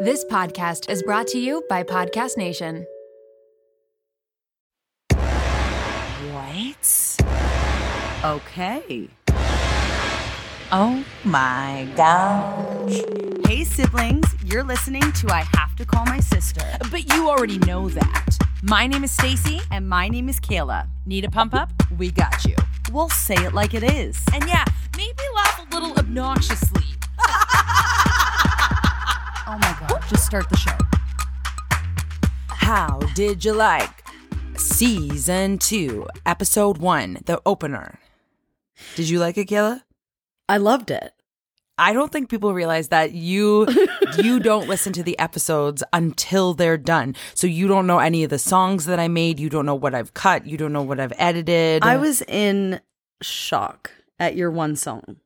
This podcast is brought to you by Podcast Nation. What? Okay. Oh my gosh. Hey, siblings, you're listening to I Have to Call My Sister. But you already know that. My name is Stacey. And my name is Kayla. Need a pump up? We got you. We'll say it like it is. And yeah, maybe laugh a little obnoxiously. Oh my god, just start the show. How did you like season two, episode one, the opener? Did you like it, Kayla? I loved it. I don't think people realize that you you don't listen to the episodes until they're done. So you don't know any of the songs that I made, you don't know what I've cut, you don't know what I've edited. I was in shock at your one song.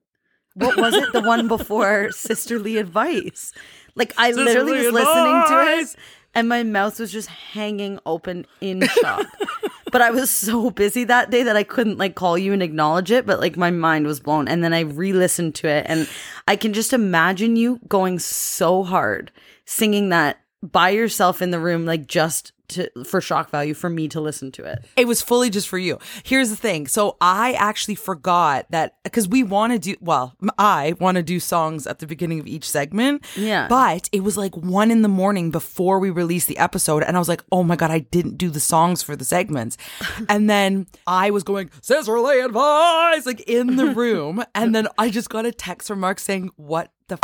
What was it? the one before Sisterly Advice. Like I literally was listening to it and my mouth was just hanging open in shock. but I was so busy that day that I couldn't like call you and acknowledge it, but like my mind was blown. And then I re-listened to it and I can just imagine you going so hard singing that by yourself in the room like just to for shock value for me to listen to it. It was fully just for you. Here's the thing. So I actually forgot that because we want to do, well, I want to do songs at the beginning of each segment. Yeah. But it was like one in the morning before we released the episode. And I was like, oh my God, I didn't do the songs for the segments. and then I was going, sisterly advice, like in the room. and then I just got a text from Mark saying, what the f-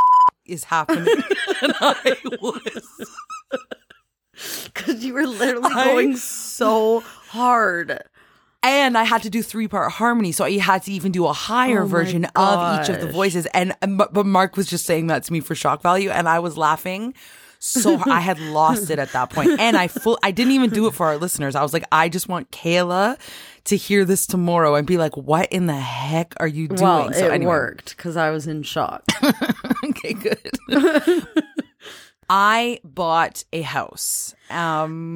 is happening? and I was. Because you were literally I- going so hard. and I had to do three part harmony, so I had to even do a higher Oh version of each of the voices. And uh, but, but Mark was just saying that to me for shock value, and I was laughing. So I had lost it at that point, and I full I didn't even do it for our listeners. I was like, I just want Kayla to hear this tomorrow and be like, "What in the heck are you doing?" Well, so it anyway. worked because I was in shock. okay, good. I bought a house. Um,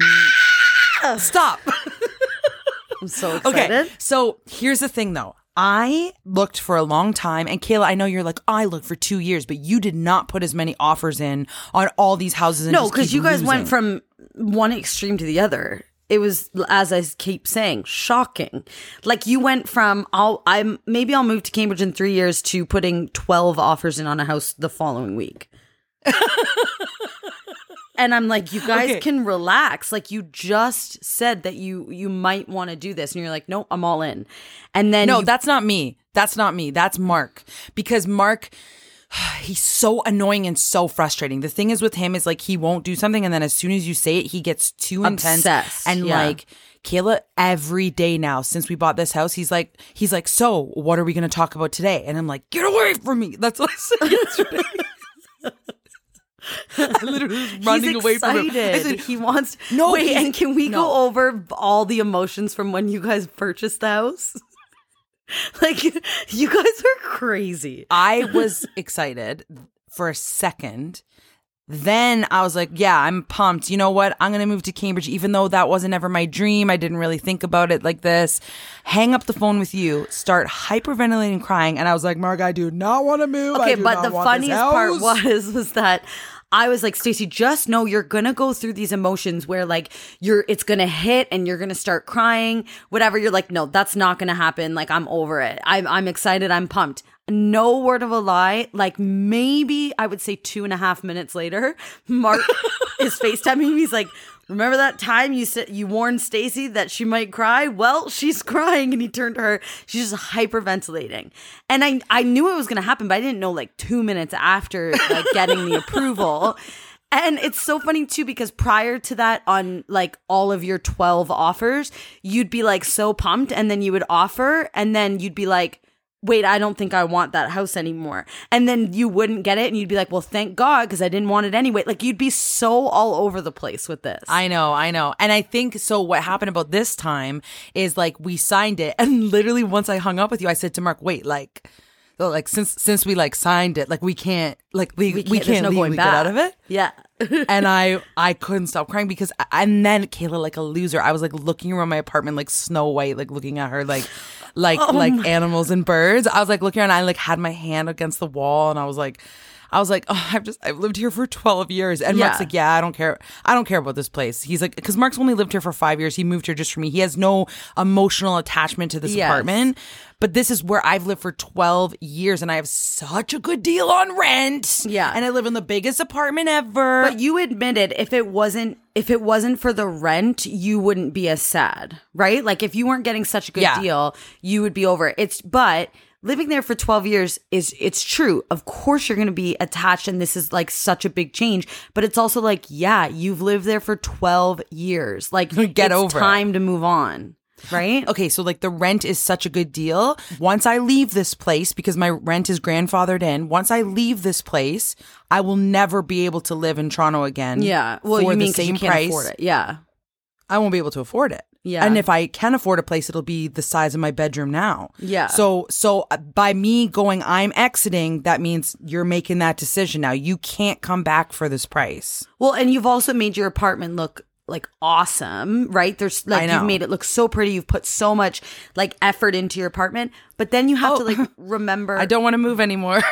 stop. I'm so excited. Okay. So here's the thing though. I looked for a long time, and Kayla, I know you're like, I looked for two years, but you did not put as many offers in on all these houses. And No, because you guys losing. went from one extreme to the other. It was, as I keep saying, shocking. Like you went from I'll I'm maybe I'll move to Cambridge in three years to putting twelve offers in on a house the following week. And I'm like, you guys Okay. can relax. Like you just said that you you might want to do this, and you're like, nope, I'm all in. And then No, you- that's not me. That's not me. That's Mark. Because Mark, he's so annoying and so frustrating. The thing is with him is like he won't do something, and then as soon as you say it, he gets too intense Obsessed, and yeah. like. Kayla, every day now since we bought this house, he's like, he's like, so what are we going to talk about today? And I'm like, get away from me. That's what I said yesterday. Literally was running He's away from him. I excited. said, he wants. No, wait, and can we no. go over all the emotions from when you guys purchased the house? like, you guys are crazy. I was excited for a second. Then I was like, yeah, I'm pumped. You know what? I'm going to move to Cambridge, even though that wasn't ever my dream. I didn't really think about it like this. Hang up the phone with you, start hyperventilating, crying. And I was like, Mark, I do not want to move. I Okay, but the funniest part was was that I was like, Stacey, just know you're gonna go through these emotions where like you're it's gonna hit and you're gonna start crying, whatever. You're like, no, that's not gonna happen. Like I'm over it. I'm I'm excited. I'm pumped. No word of a lie. Like maybe I would say two and a half minutes later, Mark is FaceTiming me. He's like, Remember that time you said you warned Stacey that she might cry? Well, she's crying, and he turned to her. She's just hyperventilating, and I I knew it was gonna happen, but I didn't know like two minutes after uh, like getting the approval. And it's so funny too because prior to that, on like all of your twelve offers, you'd be like so pumped, and then you would offer, and then you'd be like wait, I don't think I want that house anymore. And then you wouldn't get it and you'd be like, well, thank God because I didn't want it anyway. Like you'd be so all over the place with this. I know, I know. And I think so what happened about this time is like we signed it and literally once I hung up with you, I said to Mark, wait, like like since since we like signed it, like we can't like we, we can't, there's no legally going get out of it. Yeah. and I I couldn't stop crying because and then Kayla like a loser. I was like looking around my apartment like Snow White, like looking at her like like Oh like animals and birds. I was like looking around. I like had my hand against the wall and I was like. I was like, oh, I've just I've lived here for 12 years. And Yeah. Mark's like, yeah, I don't care. I don't care about this place. He's like, because Mark's only lived here for five years. He moved here just for me. He has no emotional attachment to this Yes. apartment. But this is where I've lived for 12 years and I have such a good deal on rent. Yeah. And I live in the biggest apartment ever. But you admitted if it wasn't if it wasn't for the rent, you wouldn't be as sad, right? Like if you weren't getting such a good Yeah. deal, you would be over it. It's but living there for 12 years is it's true. Of course you're going to be attached and this is like such a big change, but it's also like yeah, you've lived there for 12 years. Like Get it's over it. time to move on, right? okay, so like the rent is such a good deal. Once I leave this place, because my rent is grandfathered in, once I leave this place, I will never be able to live in Toronto again. Yeah. Well, for you the mean 'cause same you can't price. afford it. Yeah. I won't be able to afford it. Yeah. And if I can afford a place, it'll be the size of my bedroom now. Yeah. So so uh, by me going I'm exiting, that means you're making that decision now. You can't come back for this price. Well, and you've also made your apartment look like awesome, right? There's like you've made it look so pretty. You've put so much like effort into your apartment, but then you have to like remember. I don't want to move anymore.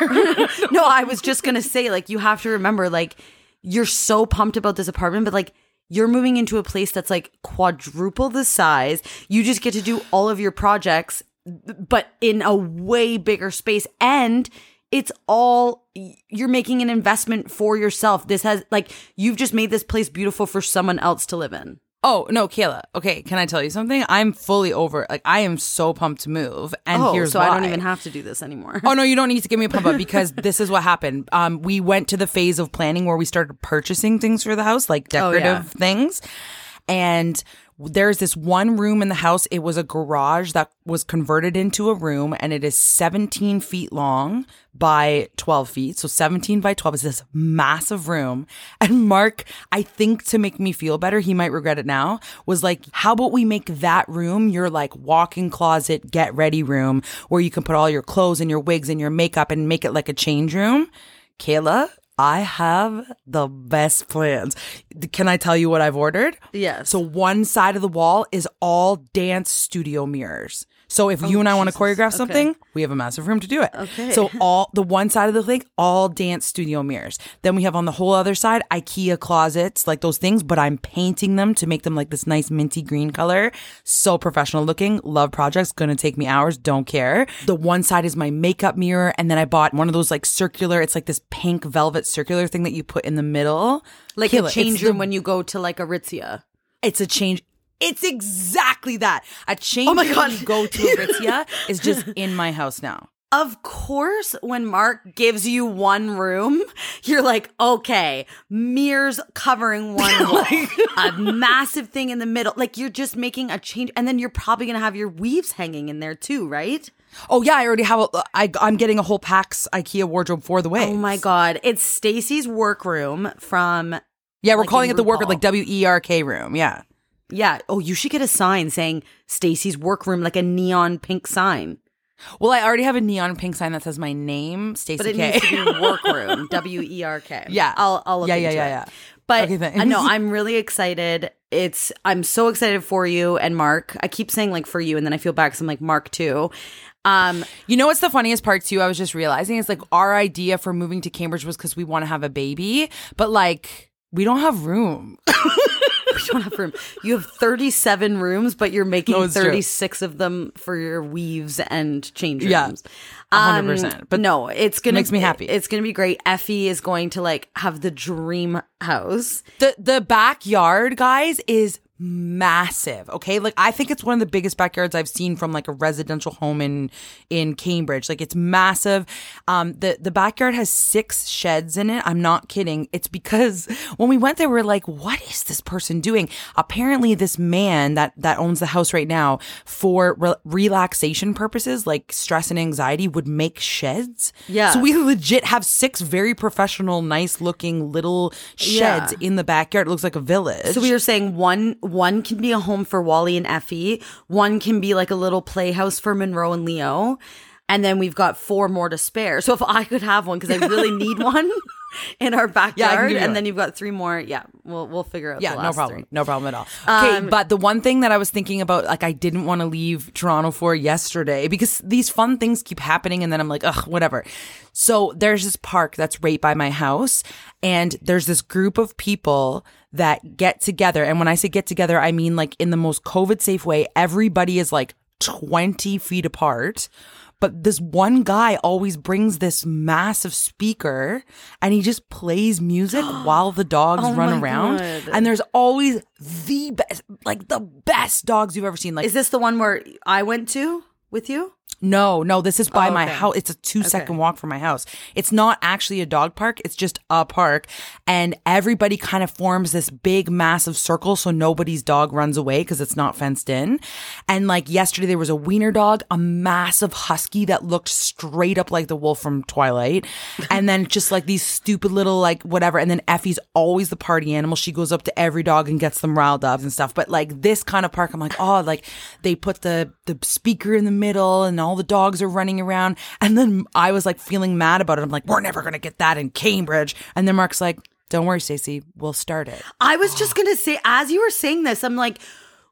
no, I was just gonna say like you have to remember like you're so pumped about this apartment, but like you're moving into a place that's like quadruple the size. You just get to do all of your projects, but in a way bigger space and it's all you're making an investment for yourself. This has like you've just made this place beautiful for someone else to live in. Oh, no, Kayla. Okay, can I tell you something? I'm fully over like I am so pumped to move. And oh, here's so why. I don't even have to do this anymore. Oh no, you don't need to give me a pump up because this is what happened. Um, we went to the phase of planning where we started purchasing things for the house, like Oh, decorative yeah. things, and there's this one room in the house. It was a garage that was converted into a room, and it is 17 feet long by 12 feet. So 17 by 12 is this massive room. And Mark, I think to make me feel better, he might regret it now, was like, how about we make that room your like walk-in closet, get ready room where you can put all your clothes and your wigs and your makeup and make it like a change room? Kayla, I have the best plans. Can I tell you what I've ordered? Yes. So one side of the wall is all dance studio mirrors. So if you and I oh, want to choreograph something, we have a massive room to do it. Okay. So all the one side of the thing, all dance studio mirrors. Then we have on the whole other side IKEA closets, like those things, but I'm painting them to make them like this nice minty green color. So professional looking. Love projects. Gonna take me hours. Don't care. The one side is my makeup mirror, and then I bought one of those like circular. It's like this pink velvet circular thing that you put in the middle, like Kayla, a change room when you go to like Aritzia. it's a change. It's exactly that. A change Oh my God. you go to Aritzia is just in my house now. Of course, when Mark gives you one room, you're like, okay, mirrors covering one wall, a massive thing in the middle. Like you're just making a change, and then you're probably gonna have your weaves hanging in there too, right? Oh yeah, I already have. A, I I'm getting a whole Pax IKEA wardrobe for the way. Oh my god, it's Stacey's workroom from Yeah, we're like calling it the work like W E R K room. Yeah. Yeah. Oh, you should get a sign saying Stacey's workroom, like a neon pink sign, Well, I already have a neon pink sign that says my name, Stacey but it K. needs to be workroom, W E R K. Yeah. I'll I'll look Yeah, yeah, into yeah, it. yeah. But Okay, thanks. I know I'm really excited. It's I'm so excited for you and Mark. I keep saying like for you, and then I feel bad because I'm like Mark too. Um, You know what's the funniest part too? I was just realizing it's like our idea for moving to Cambridge was because we want to have a baby, but like we don't have room. we don't have room. You have 37 rooms, but you're making No, it's true. 36 of them for your weaves and change rooms. Yeah. Um, 100%. But no, it's gonna makes me happy. It's gonna be great. Effie is going to like have the dream house. the the backyard guys is massive okay like i think it's one of the biggest backyards i've seen from like a residential home in in cambridge like it's massive um the the backyard has six sheds in it i'm not kidding it's because when we went there we are like what is this person doing apparently this man that that owns the house right now for re- relaxation purposes like stress and anxiety would make sheds Yeah. so we legit have six very professional nice looking little sheds Yeah. in the backyard. It looks like a village. So we were saying one one can be a home for Wally and Effie. One can be like a little playhouse for Monroe and Leo. And then we've got four more to spare. So if I could have one, because I really need one. in our Yeah, backyard, you and then you've got three more. Yeah, we'll we'll figure out. Yeah, no problem. three. No problem at all. Okay, Um, but the one thing that I was thinking about, like, I didn't want to leave Toronto for yesterday because these fun things keep happening, and then I'm like, ugh, whatever. So there's this park that's right by my house, and there's this group of people that get together. And when I say get together, I mean like in the most COVID safe way. Everybody is like 20 feet apart. But this one guy always brings this massive speaker and he just plays music while the dogs Oh run around. God. And there's always the best, like the best dogs you've ever seen. Like, Is this the one where I went to with you? No, no, this is by Oh, my okay. house. It's a two second Okay. walk from my house. It's not actually a dog park. It's just a park. And everybody kind of forms this big, massive circle so nobody's dog runs away because it's not fenced in. And like yesterday, there was a wiener dog, a massive husky that looked straight up like the wolf from Twilight. And then just like these stupid little, like whatever. And then Effie's always the party animal. She goes up to every dog and gets them riled up and stuff. But like this kind of park, I'm like, oh, like they put the, the speaker in the middle and all the dogs are running around. And then I was like feeling mad about it. I'm like, we're never going to get that in Cambridge. And then Mark's like, don't worry, Stacey, we'll start it. I was just gonna say, as you were saying this, I'm like,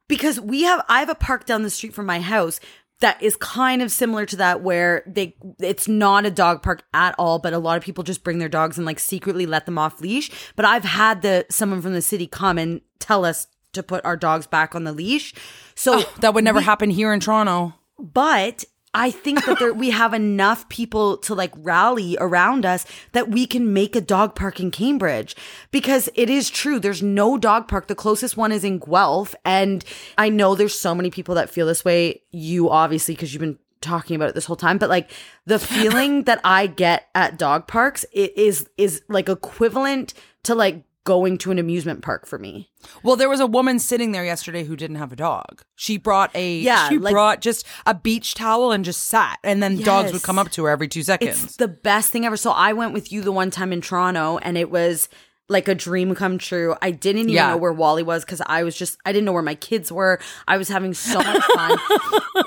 because we have, I have a park down the street from my house that is kind of similar to that, where they, it's not a dog park at all, but a lot of people just bring their dogs and like secretly let them off leash. But I've had the someone from the city come and tell us to put our dogs back on the leash. So That would never happen here in Toronto. but I think that there, we have enough people to like rally around us that we can make a dog park in Cambridge because it is true. There's no dog park. The closest one is in Guelph. And I know there's so many people that feel this way. You obviously, because you've been talking about it this whole time, but like the feeling that I get at dog parks it is, is like equivalent to like going to an amusement park for me. Well, there was a woman sitting there yesterday who didn't have a dog. She brought a Yeah, she like- brought just a beach towel and just sat, and then dogs would come up to her every two seconds. It's the best thing ever. So I went with you the one time in Toronto and it was like a dream come true. I didn't even Yeah. know where Wally was because I was just I didn't know where my kids were. I was having so much fun.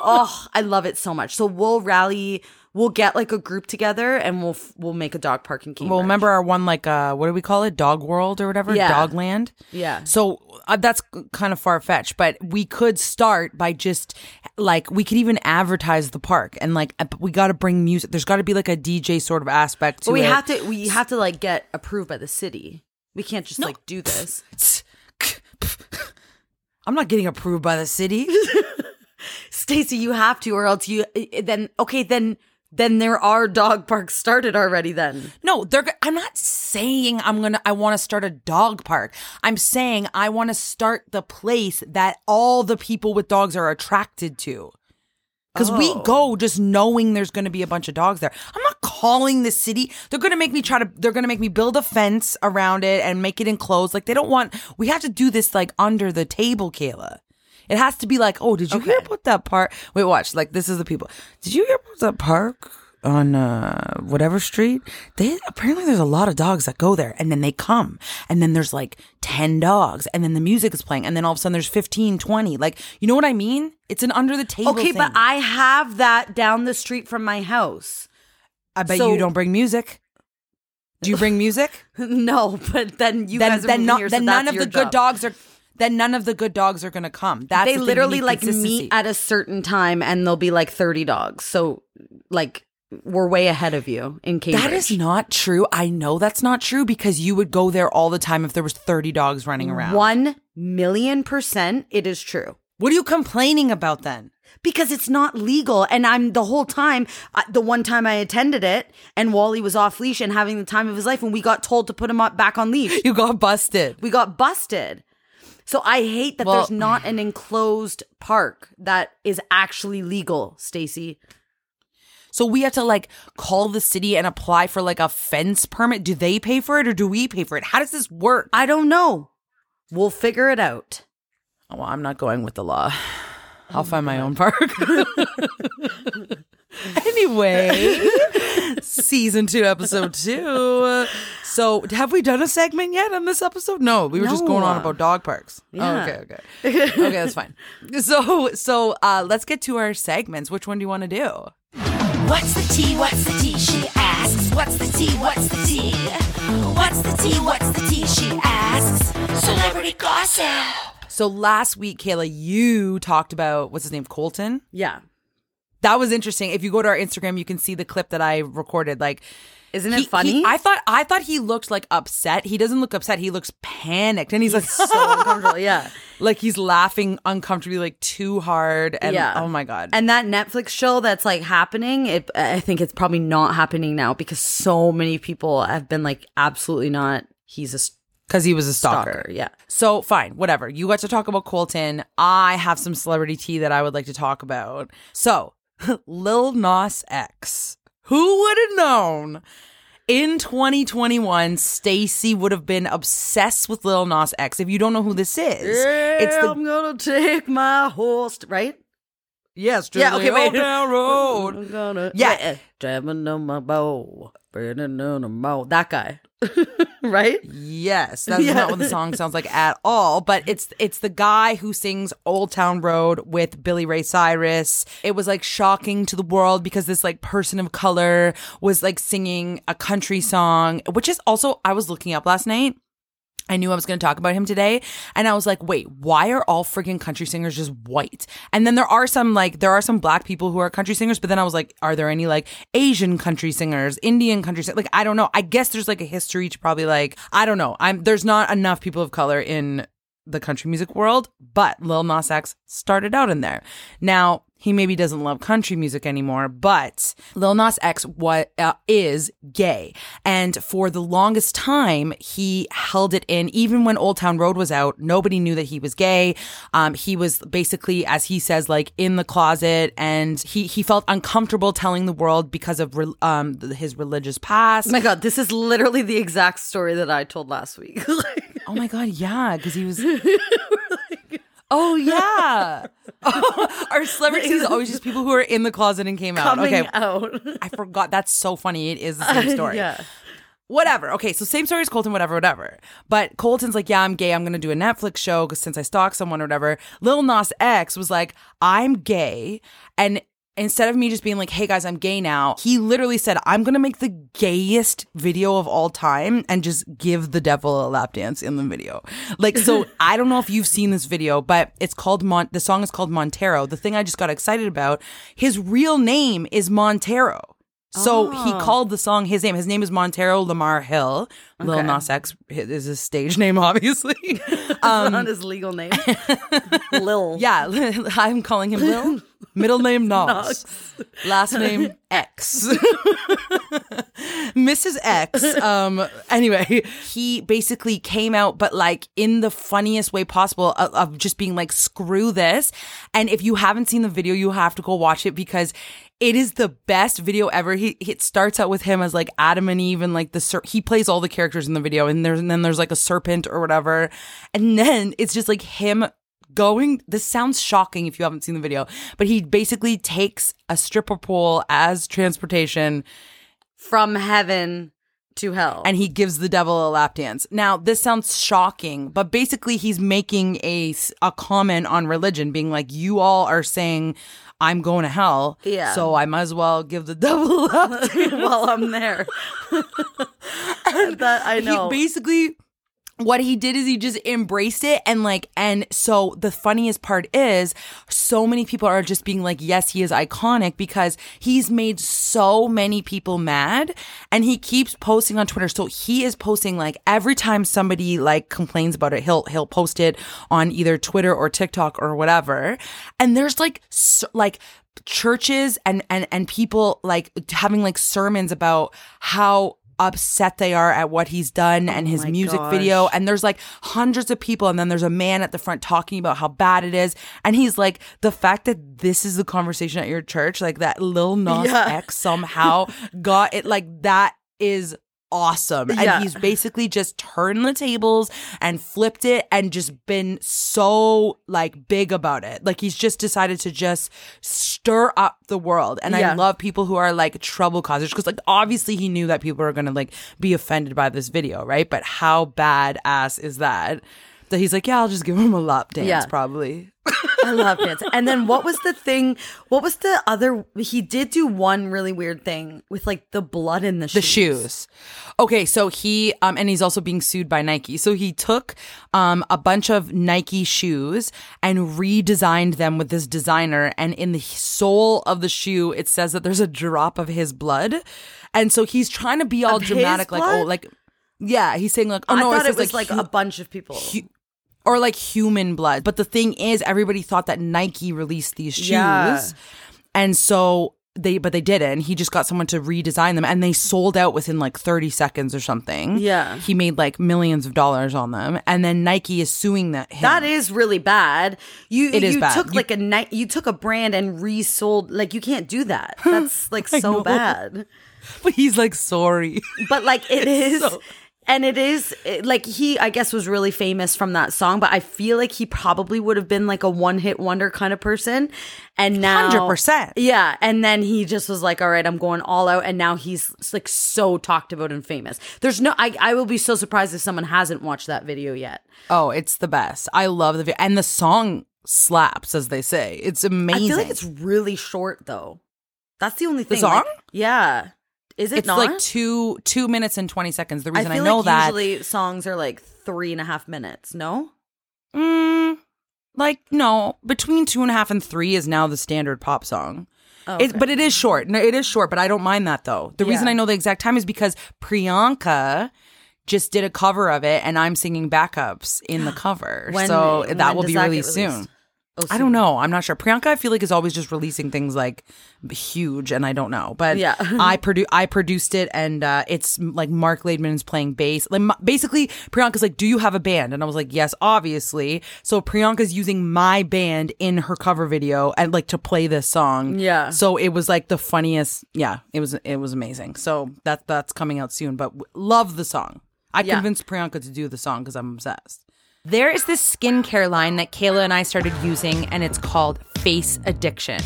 oh, I love it so much. So we'll rally. We'll get like a group together and we'll f- we'll make a dog park in Cambridge. well, remember our one like uh what do we call it? Dog World or whatever? Yeah. Dogland. Yeah. So uh, that's kind of far fetched, but we could start by just like we could even advertise the park and like we got to bring music. There's got to be like a DJ sort of aspect to But we it. have to we have to like get approved by the city. We can't just like do this. I'm not getting approved by the city. Stacey, you have to, or else you then okay then then there are dog parks started already. Then No, they're. I'm not saying I'm gonna. I want to start a dog park. I'm saying I want to start the place that all the people with dogs are attracted to. Because we Oh. go just knowing there's going to be a bunch of dogs there. I'm not calling the city. They're going to make me try to. They're going to make me build a fence around it and make it enclosed. Like they don't want. We have to do this like under the table, Kayla. It has to be like, oh, did you hear about that park? Wait, watch. Like this is the people. Did you hear about that park on uh whatever street? They apparently there's a lot of dogs that go there, and then they come, and then there's like ten dogs, and then the music is playing, and then all of a sudden there's 15, 20. Like you know what I mean? It's an under the table. okay, but. I have that down the street from my house. I bet so- you don't bring music. Do you bring music? no, but then you then guys are then, not, here, so then none that's of the good dogs are. Then none of the good dogs are gonna come. That's They the literally like meet at a certain time, and there'll be like thirty dogs. So like we're way ahead of you in Cambridge. That is not true. I know that's not true because you would go there all the time if there was 30 dogs running around. one million percent. It is true. What are you complaining about then? because it's not legal. And I'm the whole time, uh, the one time I attended it, and Wally was off leash and having the time of his life, and we got told to put him up back on leash. You got busted. We got busted. So I hate that Well- there's not an enclosed park that is actually legal, Stacey. So we have to like call the city and apply for like a fence permit. Do they pay for it or do we pay for it? How does this work? I don't know. We'll figure it out. Oh, well, I'm not going with the law. I'll find my own park. anyway, season two, episode two. So, have we done a segment yet on this episode? No, we were just going on about dog parks. Oh, okay, okay, okay, that's fine. So, so uh, let's get to our segments. Which one do you want to do? What's the tea? What's the tea? She asks. What's the tea? What's the tea? What's the tea? What's the tea? She asks. Celebrity gossip. So last week, Kayla, you talked about what's his name, Colton. Yeah. That was interesting. If you go to our Instagram, you can see the clip that I recorded. Like, Isn't he- it funny? he- I thought I thought he looked like upset. He doesn't look upset. He looks panicked, and he's, like so uncomfortable. Yeah. like he's laughing uncomfortably, like too hard. And Yeah. oh my god. And that Netflix show that's like happening, it, I think it's probably not happening now because so many people have been like, absolutely not. He's a because he was a stalker. stalker. Yeah. So fine, whatever. You got to talk about Colton. I have some celebrity tea that I would like to talk about. So, Lil Nas X. Who would have known? In 2021, Stacey would have been obsessed with Lil Nas X. If you don't know who this is, it's the I'm gonna take my horse, right? yes, Yeah, okay, wait. Old Road. I'm gonna Yeah. jamming on my bow, burning on a bow. That guy, right? Yes, that's Yeah. not what the song sounds like at all. But it's it's the guy who sings "Old Town Road" with Billy Ray Cyrus. It was like shocking to the world because this like person of color was like singing a country song, which is also I was looking up last night. I knew I was going to talk about him today. And I was like, wait, why are all freaking country singers just white? And then there are some like, there are some black people who are country singers, but then I was like, are there any like Asian country singers, Indian country singers? Like, I don't know. I guess there's like a history to probably like, I don't know. I'm, there's not enough people of color in the country music world, but Lil Nas X started out in there. Now, he maybe doesn't love country music anymore, but Lil Nas X what uh, is gay, and for the longest time he held it in. Even when Old Town Road was out, nobody knew that he was gay. Um, he was basically, as he says, like in the closet, and he he felt uncomfortable telling the world because of re- um his religious past. Oh my god, this is literally the exact story that I told last week. Oh my god, yeah, because he was. oh yeah, our celebrities always just people who are in the closet and came out. coming Okay, out. I forgot. That's so funny. It is the same story. yeah. Whatever. Okay, so same story as Colton. Whatever, whatever. But Colton's like, yeah, I'm gay. I'm gonna do a Netflix show because since I stalked someone or whatever. Lil Nas X was like, I'm gay, and instead of me just being like, hey guys, I'm gay now, he literally said, I'm gonna make the gayest video of all time and just give the devil a lap dance in the video. Like, so I don't know if you've seen this video, but it's called Mon. The song is called Montero. The thing I just got excited about, his real name is Montero. So he called the song his name. His name is Montero Lamar Hill. Lil Okay. Nas X is his stage name, obviously. Um, not his legal name. Lil. yeah, I'm calling him Lil. Middle name Nas. Last name X. Mrs. X. Um. Anyway, he basically came out, but like in the funniest way possible of, of just being like, "Screw this." And if you haven't seen the video, you have to go watch it because it is the best video ever. He it starts out with him as like Adam and Eve, and like the ser- he plays all the characters in the video, and there's and then there's like a serpent or whatever, and then it's just like him going. This sounds shocking if you haven't seen the video, but he basically takes a stripper pole as transportation From heaven to hell. and he gives the devil a lap dance. Now, this sounds shocking, but basically he's making a a comment on religion being like you all are saying I'm going to hell. Yeah. So I might as well give the devil dance. while I'm there. that I know. He basically what he did is he just embraced it and like and so the funniest part is so many people are just being like yes he is iconic because he's made so many people mad and he keeps posting on Twitter. So he is posting like every time somebody like complains about it he'll he'll post it on either Twitter or TikTok or whatever. And there's like s like churches and and and people like having like sermons about how upset they are at what he's done and oh his Oh my music gosh. video and there's like hundreds of people and then there's a man at the front talking about how bad it is and he's like the fact that this is the conversation at your church like that Lil Nas Yeah. X somehow got it like that is awesome. And he's basically just turned the tables and flipped it and just been so like big about it. Like he's just decided to just stir up the world. And I love people who are like trouble causers because like obviously he knew that people are gonna like be offended by this video right? But how badass is that? That he's like yeah I'll just give him a lap dance Yeah. probably I love pants. And then what was the thing? What was the other? He did do one really weird thing with like the blood in the shoes. the shoes. Okay, so he um and he's also being sued by Nike. So he took um a bunch of Nike shoes and redesigned them with this designer and in the sole of the shoe it says that there's a drop of his blood. And so he's trying to be all Of dramatic like oh like yeah, he's saying like oh I no, thought it, it, was like, hu- a bunch of people. hu- or like human blood. But the thing is, everybody thought that Nike released these shoes, Yeah. and so they, but they didn't. He just got someone to redesign them, and they sold out within like thirty seconds or something. Yeah. he made like millions of dollars on them, and then Nike is suing that. Him. That is really bad. You It is you bad. took You- like a night. You took a brand and resold. Like you can't do that. That's like so bad. but he's like sorry. But like it is. so- and it is like he, I guess, was really famous from that song. But I feel like he probably would have been like a one-hit wonder kind of person. And now, 100%. yeah. And then he just was like, "All right, I'm going all out." And now he's like so talked about and famous. There's no, I, I will be so surprised if someone hasn't watched that video yet. Oh, it's the best. I love the video, and the song slaps, as they say. It's amazing. I feel like it's really short though. That's the only The thing. like- song? yeah. Is it it's not? like two two minutes and twenty seconds. The reason I, feel know like that usually songs are like three and a half minutes. No. Mm, like no, between two and a half and three is now the standard pop song. It, but it is short. No, it is short, but I don't mind that though. The reason I know the exact time is because Priyanka just did a cover of it, and I'm singing backups in the cover. When- so that will be released released? soon. Oh, I don't know. I'm not sure. Priyanka, I feel like is always just releasing things like huge, and I don't know. But Yeah. I produ- I produced it, and uh, it's like Mark Laidman is playing bass. Like basically, Priyanka's like, "Do you have a band?" And I was like, "Yes, obviously." So Priyanka's using my band in her cover video and like to play this song. Yeah. So it was like the funniest. Yeah, it was it was amazing. So that that's coming out soon. But w- love the song. I Yeah. convinced Priyanka to do the song because I'm obsessed. There is this skincare line that Kayla and I started using, and it's called Face Addiction.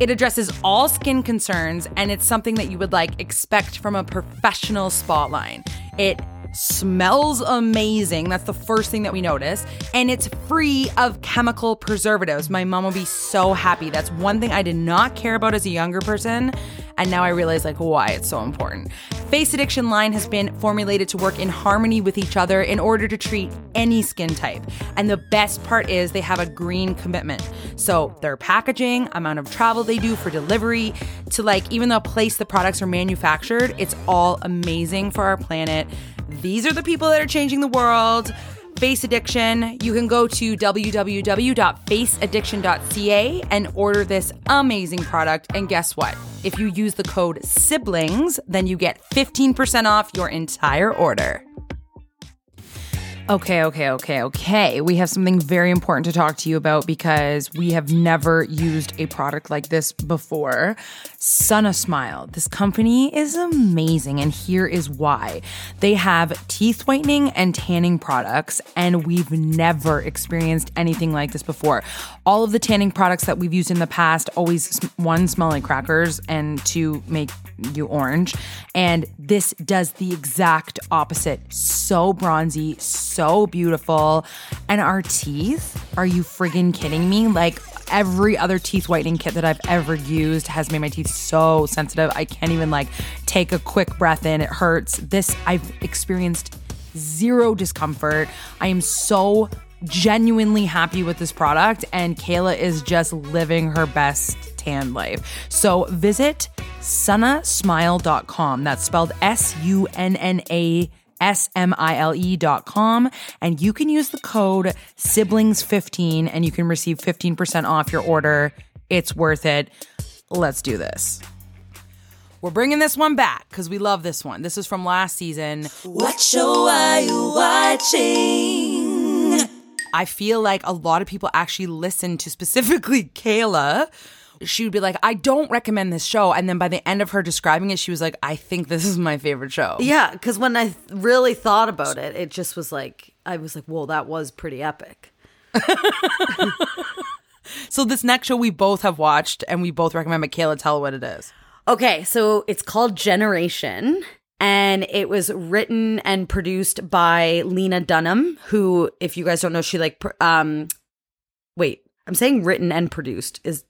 It addresses all skin concerns, and it's something that you would like expect from a professional spa line. It smells amazing. That's the first thing that we notice. And it's free of chemical preservatives. My mom will be so happy. That's one thing I did not care about as a younger person. And now I realize like why it's so important. Face Addiction line has been formulated to work in harmony with each other in order to treat any skin type. And the best part is they have a green commitment. So their packaging, amount of travel they do for delivery, to like even the place the products are manufactured, it's all amazing for our planet. These are the people that are changing the world. Face Addiction. You can go to www.faceaddiction.ca and order this amazing product. And guess what? If you use the code SIBLINGS, then you get 15% off your entire order. Okay, okay, okay, okay. We have something very important to talk to you about because we have never used a product like this before. Sunna Smile. This company is amazing, and here is why. They have teeth whitening and tanning products, and we've never experienced anything like this before. All of the tanning products that we've used in the past always one smell like crackers and two make you orange. And this does the exact opposite. So bronzy, so beautiful. And our teeth, are you friggin' kidding me? Like every other teeth whitening kit that I've ever used has made my teeth so sensitive. I can't even like take a quick breath in. It hurts. This I've experienced zero discomfort. I am so genuinely happy with this product and Kayla is just living her best tan life. So visit sunnasmile.com. That's spelled S U N N A S M I L E dot com. And you can use the code siblings15 and you can receive 15% off your order. It's worth it. Let's do this. We're bringing this one back because we love this one. This is from last season. What show are you watching? I feel like a lot of people actually listen to specifically Kayla. She would be like, I don't recommend this show. And then by the end of her describing it, she was like, I think this is my favorite show. Yeah, because when I really thought about it, it just was like I was like, "Whoa, that was pretty epic." So this next show we both have watched and we both recommend, but Kayla, tell what it is. Okay, so it's called Generation. And it was written and produced by Lena Dunham, who, if you guys don't know, she like, um, wait, I'm saying written and produced. Is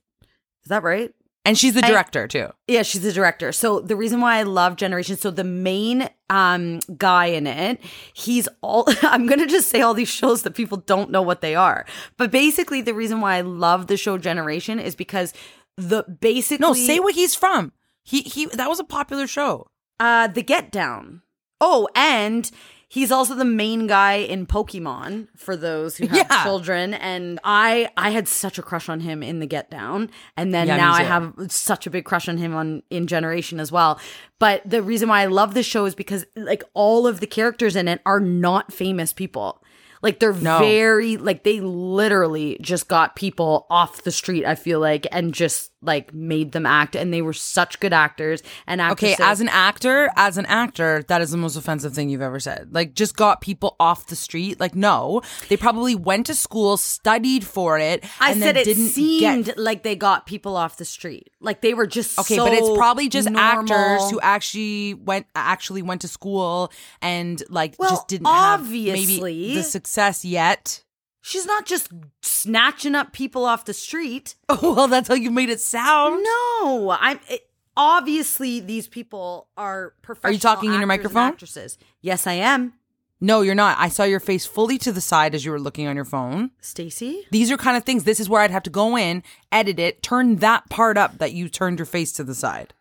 is that right? And she's the director too. Yeah, she's the director. So the reason why I love Generation, so the main um guy in it, he's all I'm gonna just say all these shows that people don't know what they are. But basically the reason why I love the show Generation is because the basically No, say what he's from. He he that was a popular show. uh the Get Down. Oh, and he's also the main guy in Pokemon for those who have Yeah. children. And I I had such a crush on him in the Get Down, and then Yeah, now I have such a big crush on him on in Generation as well. But the reason why I love this show is because like all of the characters in it are not famous people. Like they're No. very like they literally just got people off the street. I feel like and just like made them act, and they were such good actors and Okay, as an actor, as an actor, that is the most offensive thing you've ever said. Like, just got people off the street. Like, no, they probably went to school, studied for it. I and said then it didn't seemed Get- like they got people off the street. Like they were just okay, so but it's probably just normal. actors who actually went actually went to school and like Well, just didn't have maybe the success yet. She's not just snatching up people off the street. Oh, well, that's how you made it sound. No, I'm it, obviously these people are professional. Are you talking in your microphone? Actresses. Yes, I am. No, you're not. I saw your face fully to the side as you were looking on your phone. Stacey. These are kind of things. This is where I'd have to go in, edit it, turn that part up that you turned your face to the side.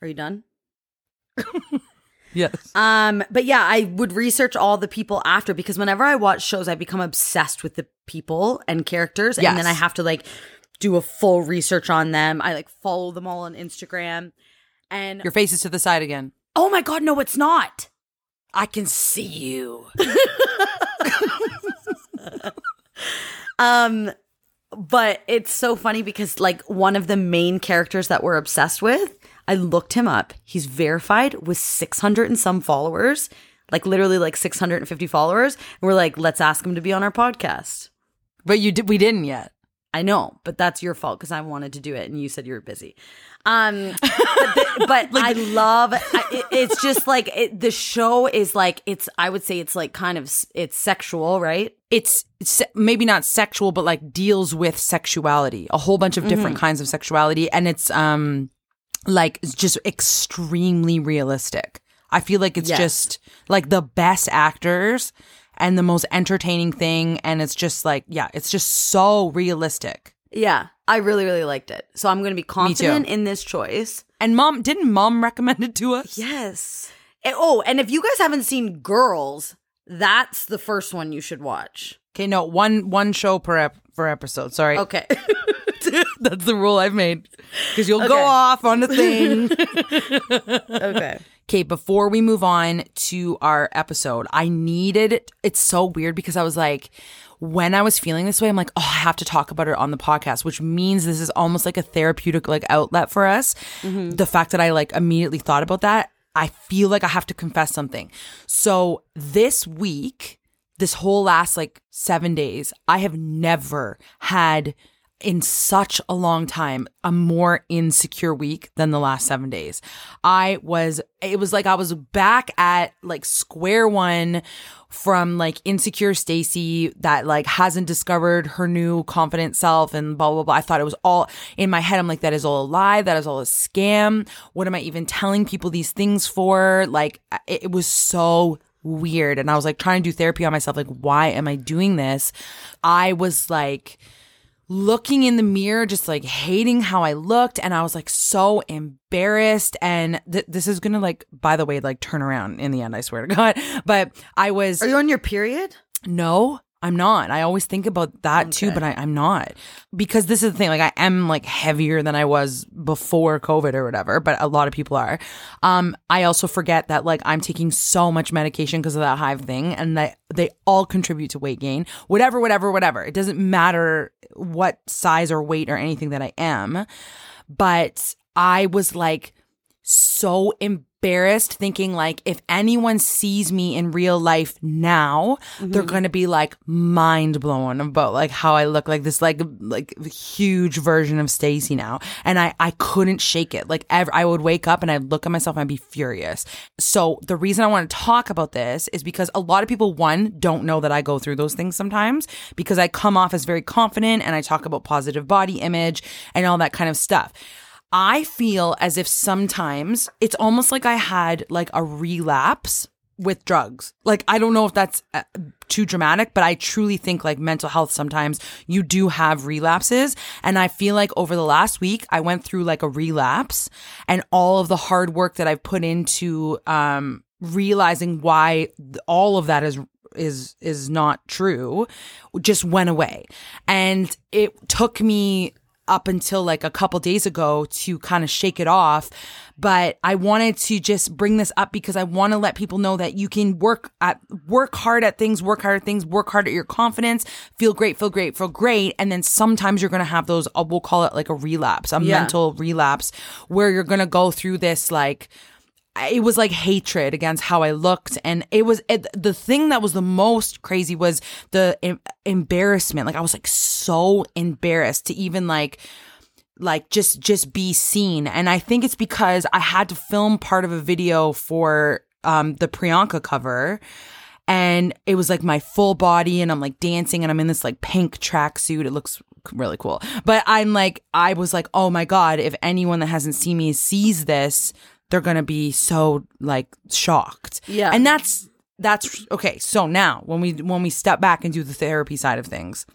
Are you done? Yes. Um, but yeah, I would research all the people after because whenever I watch shows, I become obsessed with the people and characters, and then I have to like do a full research on them. I like follow them all on Instagram, and Your face is to the side again. oh my god, no, it's not. I can see you. Um, but it's so funny because like one of the main characters that we're obsessed with, I looked him up. He's verified with 600 and some followers, like literally like 650 followers. And we're like, let's ask him to be on our podcast. But you did we didn't yet. I know, but that's your fault because I wanted to do it and you said you were busy. Um, but, the- but I love I, it, it's just like it, the show is like it's I would say it's like kind of it's sexual, right? It's, it's maybe not sexual, but like deals with sexuality, a whole bunch of different kinds of sexuality, and it's um like just extremely realistic. I feel like it's Yes. just like the best actors and the most entertaining thing, and it's just like yeah, it's just so realistic. Yeah, I really really liked it. So I'm going to be confident in this choice. And mom didn't mom recommend it to us? Yes. And- oh, and if you guys haven't seen Girls, that's the first one you should watch. Okay, no, one one show per ep- per episode. Sorry. Okay. That's the rule I've made. Because you'll go Okay. off on the thing. okay. okay, before we move on to our episode, I needed it's so weird because I was like, when I was feeling this way, I'm like, oh, I have to talk about it on the podcast, which means this is almost like a therapeutic like outlet for us. Mm-hmm. The fact that I like immediately thought about that, I feel like I have to confess something. So this week, this whole last like seven days, I have never had in such a long time a more insecure week than the last seven days. I was, it was like I was back at like square one from like insecure Stacy that like hasn't discovered her new confident self and blah, blah, blah. I thought it was all in my head. I'm like, that is all a lie. That is all a scam. What am I even telling people these things for? Like, it, it was so weird. And I was like trying to do therapy on myself. Like, why am I doing this? I was like, looking in the mirror, just like hating how I looked. And I was like so embarrassed. And th- this is gonna like, by the way, like turn around in the end, I swear to God. But I was, Are you on your period? no, I'm not. I always think about that too, but I, I'm not. Because this is the thing, like I am like heavier than I was before COVID or whatever, but a lot of people are. Um, I also forget that like I'm taking so much medication because of that hive thing and that they all contribute to weight gain. Whatever, whatever, whatever. It doesn't matter what size or weight or anything that I am. But I was like so embarrassed thinking like if anyone sees me in real life now, they're Mm-hmm. going to be like mind blown about like how I look like this like like huge version of Stacey now. And I I couldn't shake it. Like ever I would wake up and I'd look at myself and I'd be furious. So the reason I want to talk about this is because a lot of people one don't know that I go through those things sometimes because I come off as very confident and I talk about positive body image and all that kind of stuff. I feel as if sometimes it's almost like I had like a relapse with drugs. Like I don't know if that's uh, too dramatic, but I truly think like mental health sometimes you do have relapses and I feel like over the last week I went through like a relapse and all of the hard work that I've put into um realizing why all of that is is is not true just went away. And it took me up until like a couple days ago to kind of shake it off. But I wanted to just bring this up because I want to let people know that you can work at work hard at things, work hard at things, work hard at your confidence, feel great, feel great, feel great. And then sometimes you're gonna have those, uh, we'll call it like a relapse, a Yeah. mental relapse where you're gonna go through this like it was like hatred against how I looked. And it was it, the thing that was the most crazy was the em- embarrassment. Like I was like so embarrassed to even like, like just, just be seen. And I think it's because I had to film part of a video for, um, the Priyanka cover. And it was like my full body and I'm like dancing and I'm in this like pink tracksuit. It looks really cool. But I'm like, I was like, oh my God, if anyone that hasn't seen me sees this, they're gonna be so like shocked. Yeah. And that's that's okay. So now when we when we step back and do the therapy side of things,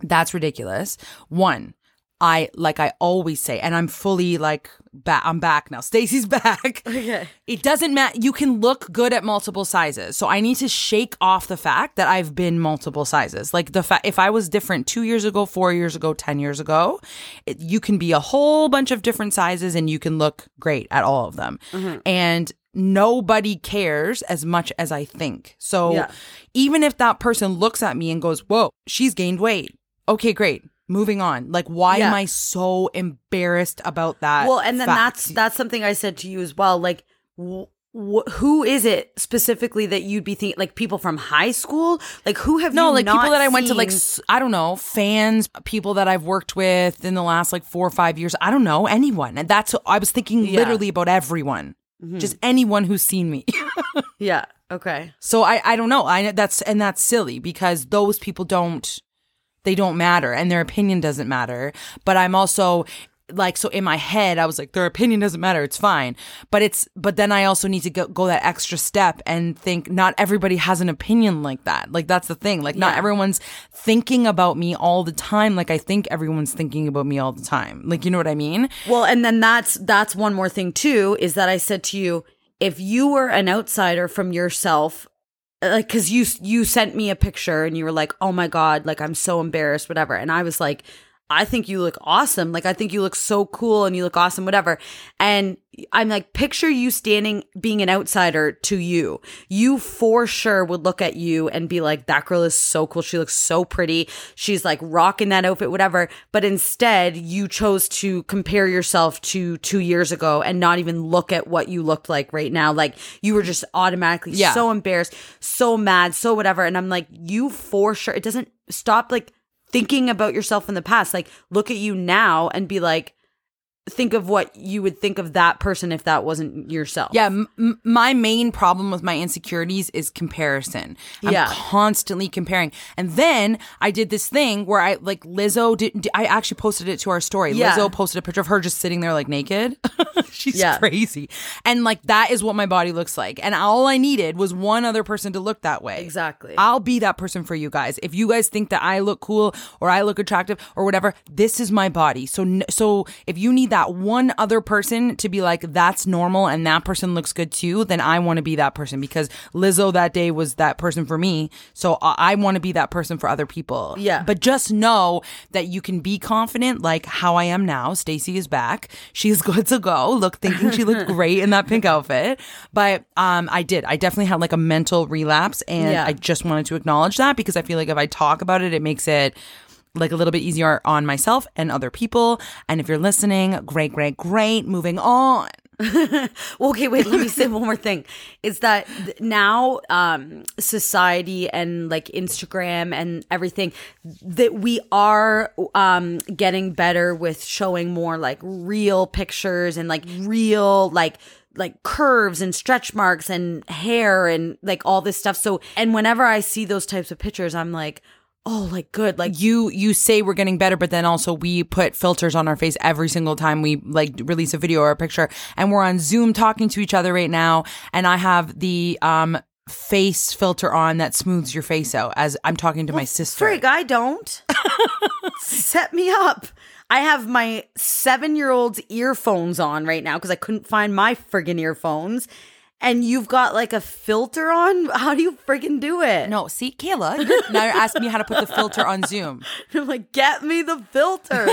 that's ridiculous. One, I like I always say, and I'm fully like back. I'm back now. Stacey's back. Okay. It doesn't matter. You can look good at multiple sizes. So I need to shake off the fact that I've been multiple sizes. Like the fact, if I was different two years ago, four years ago, 10 years ago, it, you can be a whole bunch of different sizes and you can look great at all of them. Mm-hmm. And nobody cares as much as I think. So Yeah. even if that person looks at me and goes, whoa, she's gained weight. Okay, great. Moving on. Like, why am I so embarrassed about that? well and then fact? that's that's something i said to you as well like wh- wh- who is it specifically that you'd be thinking like people from high school like who have No, like people that I went to, like, i don't know, fans, people that I've worked with in the last like four or five years. I don't know, anyone. And that's, I was thinking Yeah. Mm-hmm. literally about everyone, just anyone who's seen me. yeah okay so I, I don't know. I, that's, and that's silly because those people don't, they don't matter and their opinion doesn't matter. But I'm also, like so in my head i was like their opinion doesn't matter it's fine. But it's but then i also need to go, go that extra step and think not everybody has an opinion like that. Like that's the thing. Like not everyone's thinking about me all the time like i think everyone's thinking about me all the time. Like you know what i mean? Well, and then that's that's one more thing too is that I said to you, if you were an outsider from yourself, Uh, like because you you sent me a picture and you were like, oh my god, like I'm so embarrassed, whatever, and I was like. I think you look awesome. Like I think you look so cool and you look awesome, whatever. And I'm like, picture you standing being an outsider to you. You for sure would look at you and be like, that girl is so cool. She looks so pretty. She's like rocking that outfit, whatever. But instead, you chose to compare yourself to two years ago and not even look at what you looked like right now. Like you were just automatically Yeah. so embarrassed, so mad, so whatever. And I'm like, you for sure. It doesn't stop like thinking about yourself in the past. Like look at you now and be like, think of what you would think of that person if that wasn't yourself. Yeah, m- my main problem with my insecurities is comparison. I'm Yeah. constantly comparing. And then I did this thing where I like Lizzo did I actually posted it to our story. Yeah. Lizzo posted a picture of her just sitting there like naked. She's Yeah. crazy. And like that is what my body looks like. And all I needed was one other person to look that way. Exactly. I'll be that person for you guys. If you guys think that I look cool or I look attractive or whatever, this is my body. So so if you need that one other person to be like that's normal and that person looks good too, then I want to be that person because Lizzo that day was that person for me. So I, I want to be that person for other people. Yeah. But just know that you can be confident like how I am now. Stacey is back. She's good to go. Look thinking she looked great in that pink outfit. But um I did. I definitely had like a mental relapse and Yeah. I just wanted to acknowledge that because I feel like if I talk about it, it makes it like a little bit easier on myself and other people. And if you're listening, great, great, great. Moving on. Okay, wait, let me say one more thing. Is that now um society and like Instagram and everything that we are um getting better with showing more like real pictures and like real like like curves and stretch marks and hair and like all this stuff. So and whenever I see those types of pictures, I'm like, oh, like good, like you you say we're getting better but then also we put filters on our face every single time we like release a video or a picture and we're on zoom talking to each other right now and i have the um face filter on that smooths your face out as i'm talking to my sister Frig, I don't. Set me up. I have my seven year old's earphones on right now because I couldn't find my friggin' earphones. And you've got like a filter on? How do you friggin' do it? no see kayla you're, now you're asking me how to put the filter on zoom I'm like, get me the filter.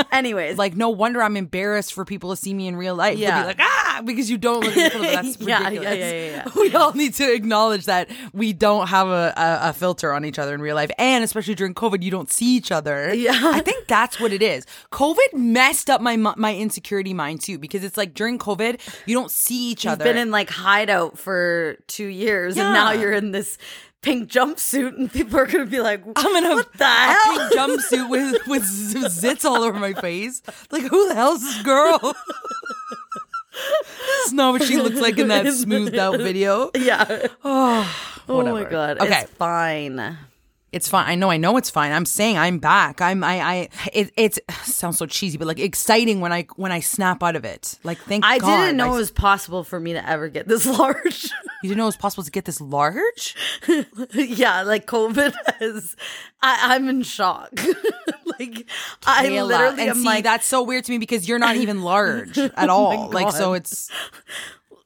Anyways, like no wonder i'm embarrassed for people to see me in real life Yeah. They'll be like ah because you don't look the that's Yeah, yeah, ridiculous yeah, yeah, yeah. we all need to acknowledge that we don't have a, a, a filter on each other in real life and especially during covid you don't see each other Yeah. i think that's what it is covid messed up my my insecurity mind too because it's like during covid you don't see each other been in like hideout for two years and now you're in this pink jumpsuit and people are gonna be like, I'm in a, what the a hell? pink jumpsuit with with zits all over my face. Like, who the hell's this girl? this is not what she looks like in that smoothed out video. yeah. Oh, Oh my god. Okay. It's fine. It's fine. I know. I know it's fine. I'm saying I'm back. I'm. I. I. It. It's sounds so cheesy, but like exciting when I when I snap out of it. Like thank I God. didn't know I- it was possible for me to ever get this large. You didn't know it was possible to get this large. yeah, like COVID has. I, I'm in shock. like I Kayla. literally and am see like, that's so weird to me because you're not even large at oh all. like so, it's.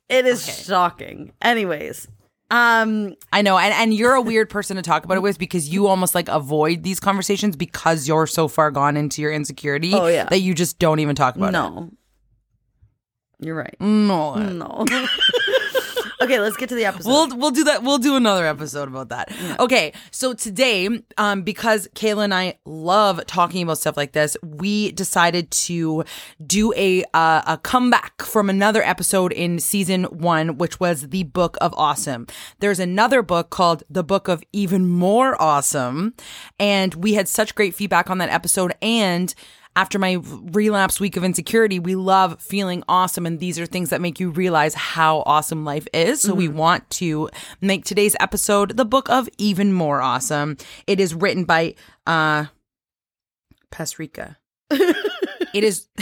it is shocking. Anyways, um, I know, and, and you're a weird person to talk about it with because you almost like avoid these conversations because you're so far gone into your insecurity Oh, yeah. that you just don't even talk about it. no, you're right. No. No. okay, let's get to the episode. We'll we'll do that. We'll do another episode about that. Okay, so today, um, because Kayla and I love talking about stuff like this, we decided to do a uh, a comeback from another episode in season one, which was the Book of Awesome. There's another book called The Book of Even More Awesome, and we had such great feedback on that episode and after my relapse week of insecurity, we love feeling awesome. And these are things that make you realize how awesome life is. So we want to make today's episode the book of even more awesome. It is written by, uh, Pasrika. it is.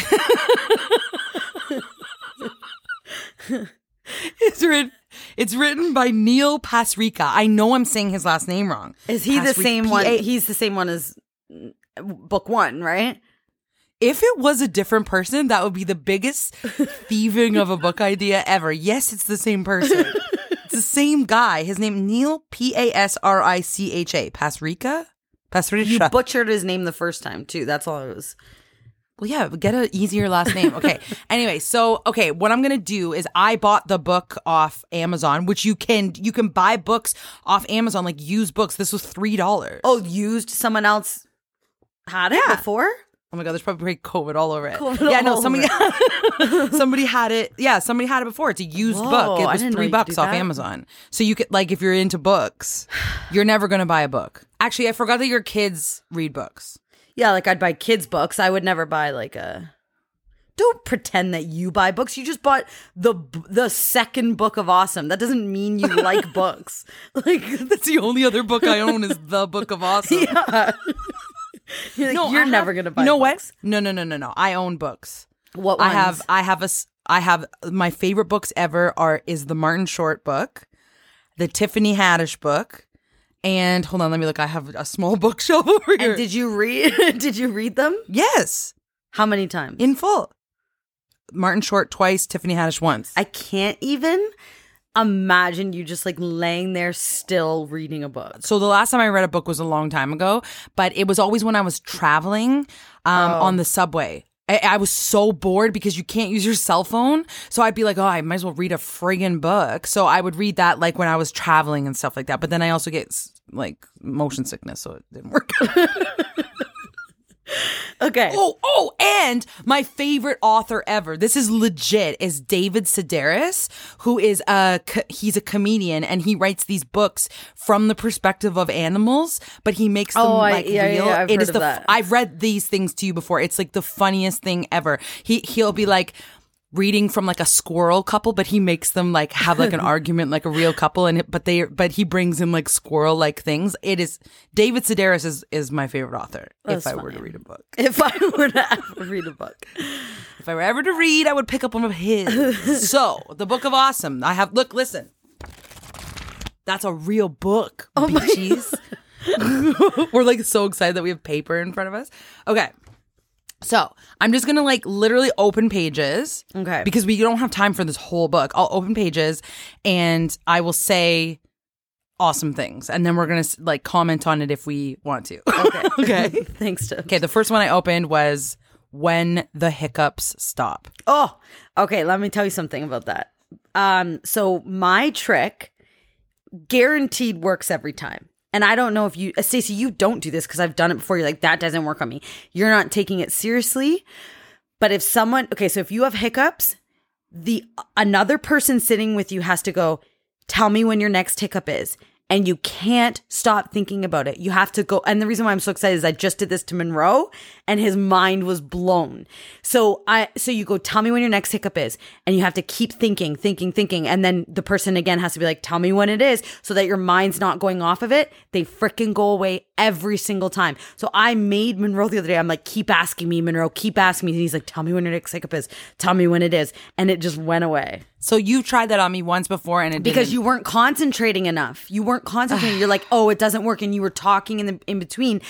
it's written. It's written by Neil Pasrica. I know I'm saying his last name wrong. is he the Pasrica- same one? He's the same one as mm, book one, right? If it was a different person, that would be the biggest thieving of a book idea ever. Yes, it's the same person. it's the same guy. His name Neil P A S R I C H A. Pasrica? You Pasrica. butchered his name the first time too. That's all it was. well, yeah, get an easier last name. Okay. anyway, so okay, what I'm gonna do is I bought the book off Amazon, which you can you can buy books off Amazon, like used books. This was three dollars. Oh, used someone else had it Yeah. before? Oh my god, there's probably COVID all over it. COVID yeah, no, somebody somebody had it. Yeah, somebody had it before. It's a used Whoa, book. It was three bucks off that. Amazon. So you could like if you're into books, you're never gonna buy a book. Actually, I forgot that your kids read books. Yeah, like I'd buy kids' books. I would never buy like a. Don't pretend that you buy books. You just bought the the second book of awesome. That doesn't mean you like books. Like That's the only other book I own is the Book of Awesome. you're, like, No, you're I have- never gonna buy. You know books. what? No, no, no, no, no. I own books. What I have? I have a s- I have my favorite books ever are is the Martin Short book, the Tiffany Haddish book, and hold on, let me look. I have a small bookshelf over here. And did you read? did you read them? yes, How many times? in full. Martin Short twice, Tiffany Haddish once. I can't even imagine you just like laying there still reading a book. so the last time I read a book was a long time ago, but it was always when I was traveling um, Oh. on the subway. I, I was so bored because you can't use your cell phone. So I'd be like, oh, I might as well read a friggin' book. So I would read that like when I was traveling and stuff like that. But then I also get like motion sickness, so it didn't work. Okay. oh, oh, And my favorite author ever, this is legit, is David Sedaris, who is a co- he's a comedian and he writes these books from the perspective of animals, but he makes them Oh, like yeah, yeah, real. yeah, I've It is the that. I've read these things to you before. It's like the funniest thing ever. He he'll be like reading from like a squirrel couple, but he makes them like have like an argument like a real couple, and it, but they but he brings in like squirrel like things. It is David Sedaris is is my favorite author. That's if I were to read a book, If I were to ever read a book. if I were ever to read, I would pick up one of his. so the Book of Awesome. I have look, listen. That's a real book, Oh bitches. We're like so excited that we have paper in front of us. Okay. So I'm just gonna like literally open pages. Okay. Because we don't have time for this whole book. I'll open pages and I will say awesome things. And then we're gonna like comment on it if we want to. Okay. okay. Thanks to Okay. The first one I opened was when the hiccups stop. Oh, okay. Let me tell you something about that. Um, so my trick guaranteed works every time. And I don't know if you, uh, Stacey, you don't do this because I've done it before. You're like, that doesn't work on me. You're not taking it seriously. But if someone, okay, so if you have hiccups, the another person sitting with you has to go, tell me when your next hiccup is. And you can't stop thinking about it. You have to go. And the reason why I'm so excited is I just did this to Monroe and his mind was blown. So I, so you go, tell me when your next hiccup is. And you have to keep thinking, thinking, thinking. And then the person again has to be like, tell me when it is so that your mind's not going off of it. They freaking go away every single time. So I made Monroe the other day. I'm like, keep asking me, Monroe, keep asking me. And he's like, tell me when your next hiccup is. Tell me when it is. And it just went away So you tried that on me once before and it because didn't. you weren't concentrating enough. You weren't concentrating. You're like, oh, it doesn't work, and you were talking in the in between.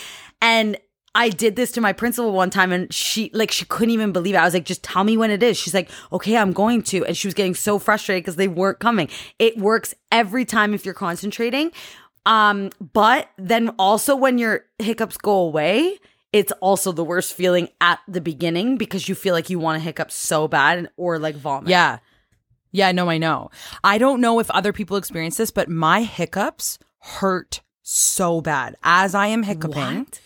And I did this to my principal one time, and she like she couldn't even believe it. I was like, just tell me when it is. She's like, okay, I'm going to, and she was getting so frustrated because they weren't coming. It works every time if you're concentrating. Um, but then also when your hiccups go away. It's also the worst feeling at the beginning because you feel like you want to hiccup so bad or like vomit. Yeah. Yeah, no, I know. I don't know if other people experience this, but my hiccups hurt so bad as I am hiccuping. What?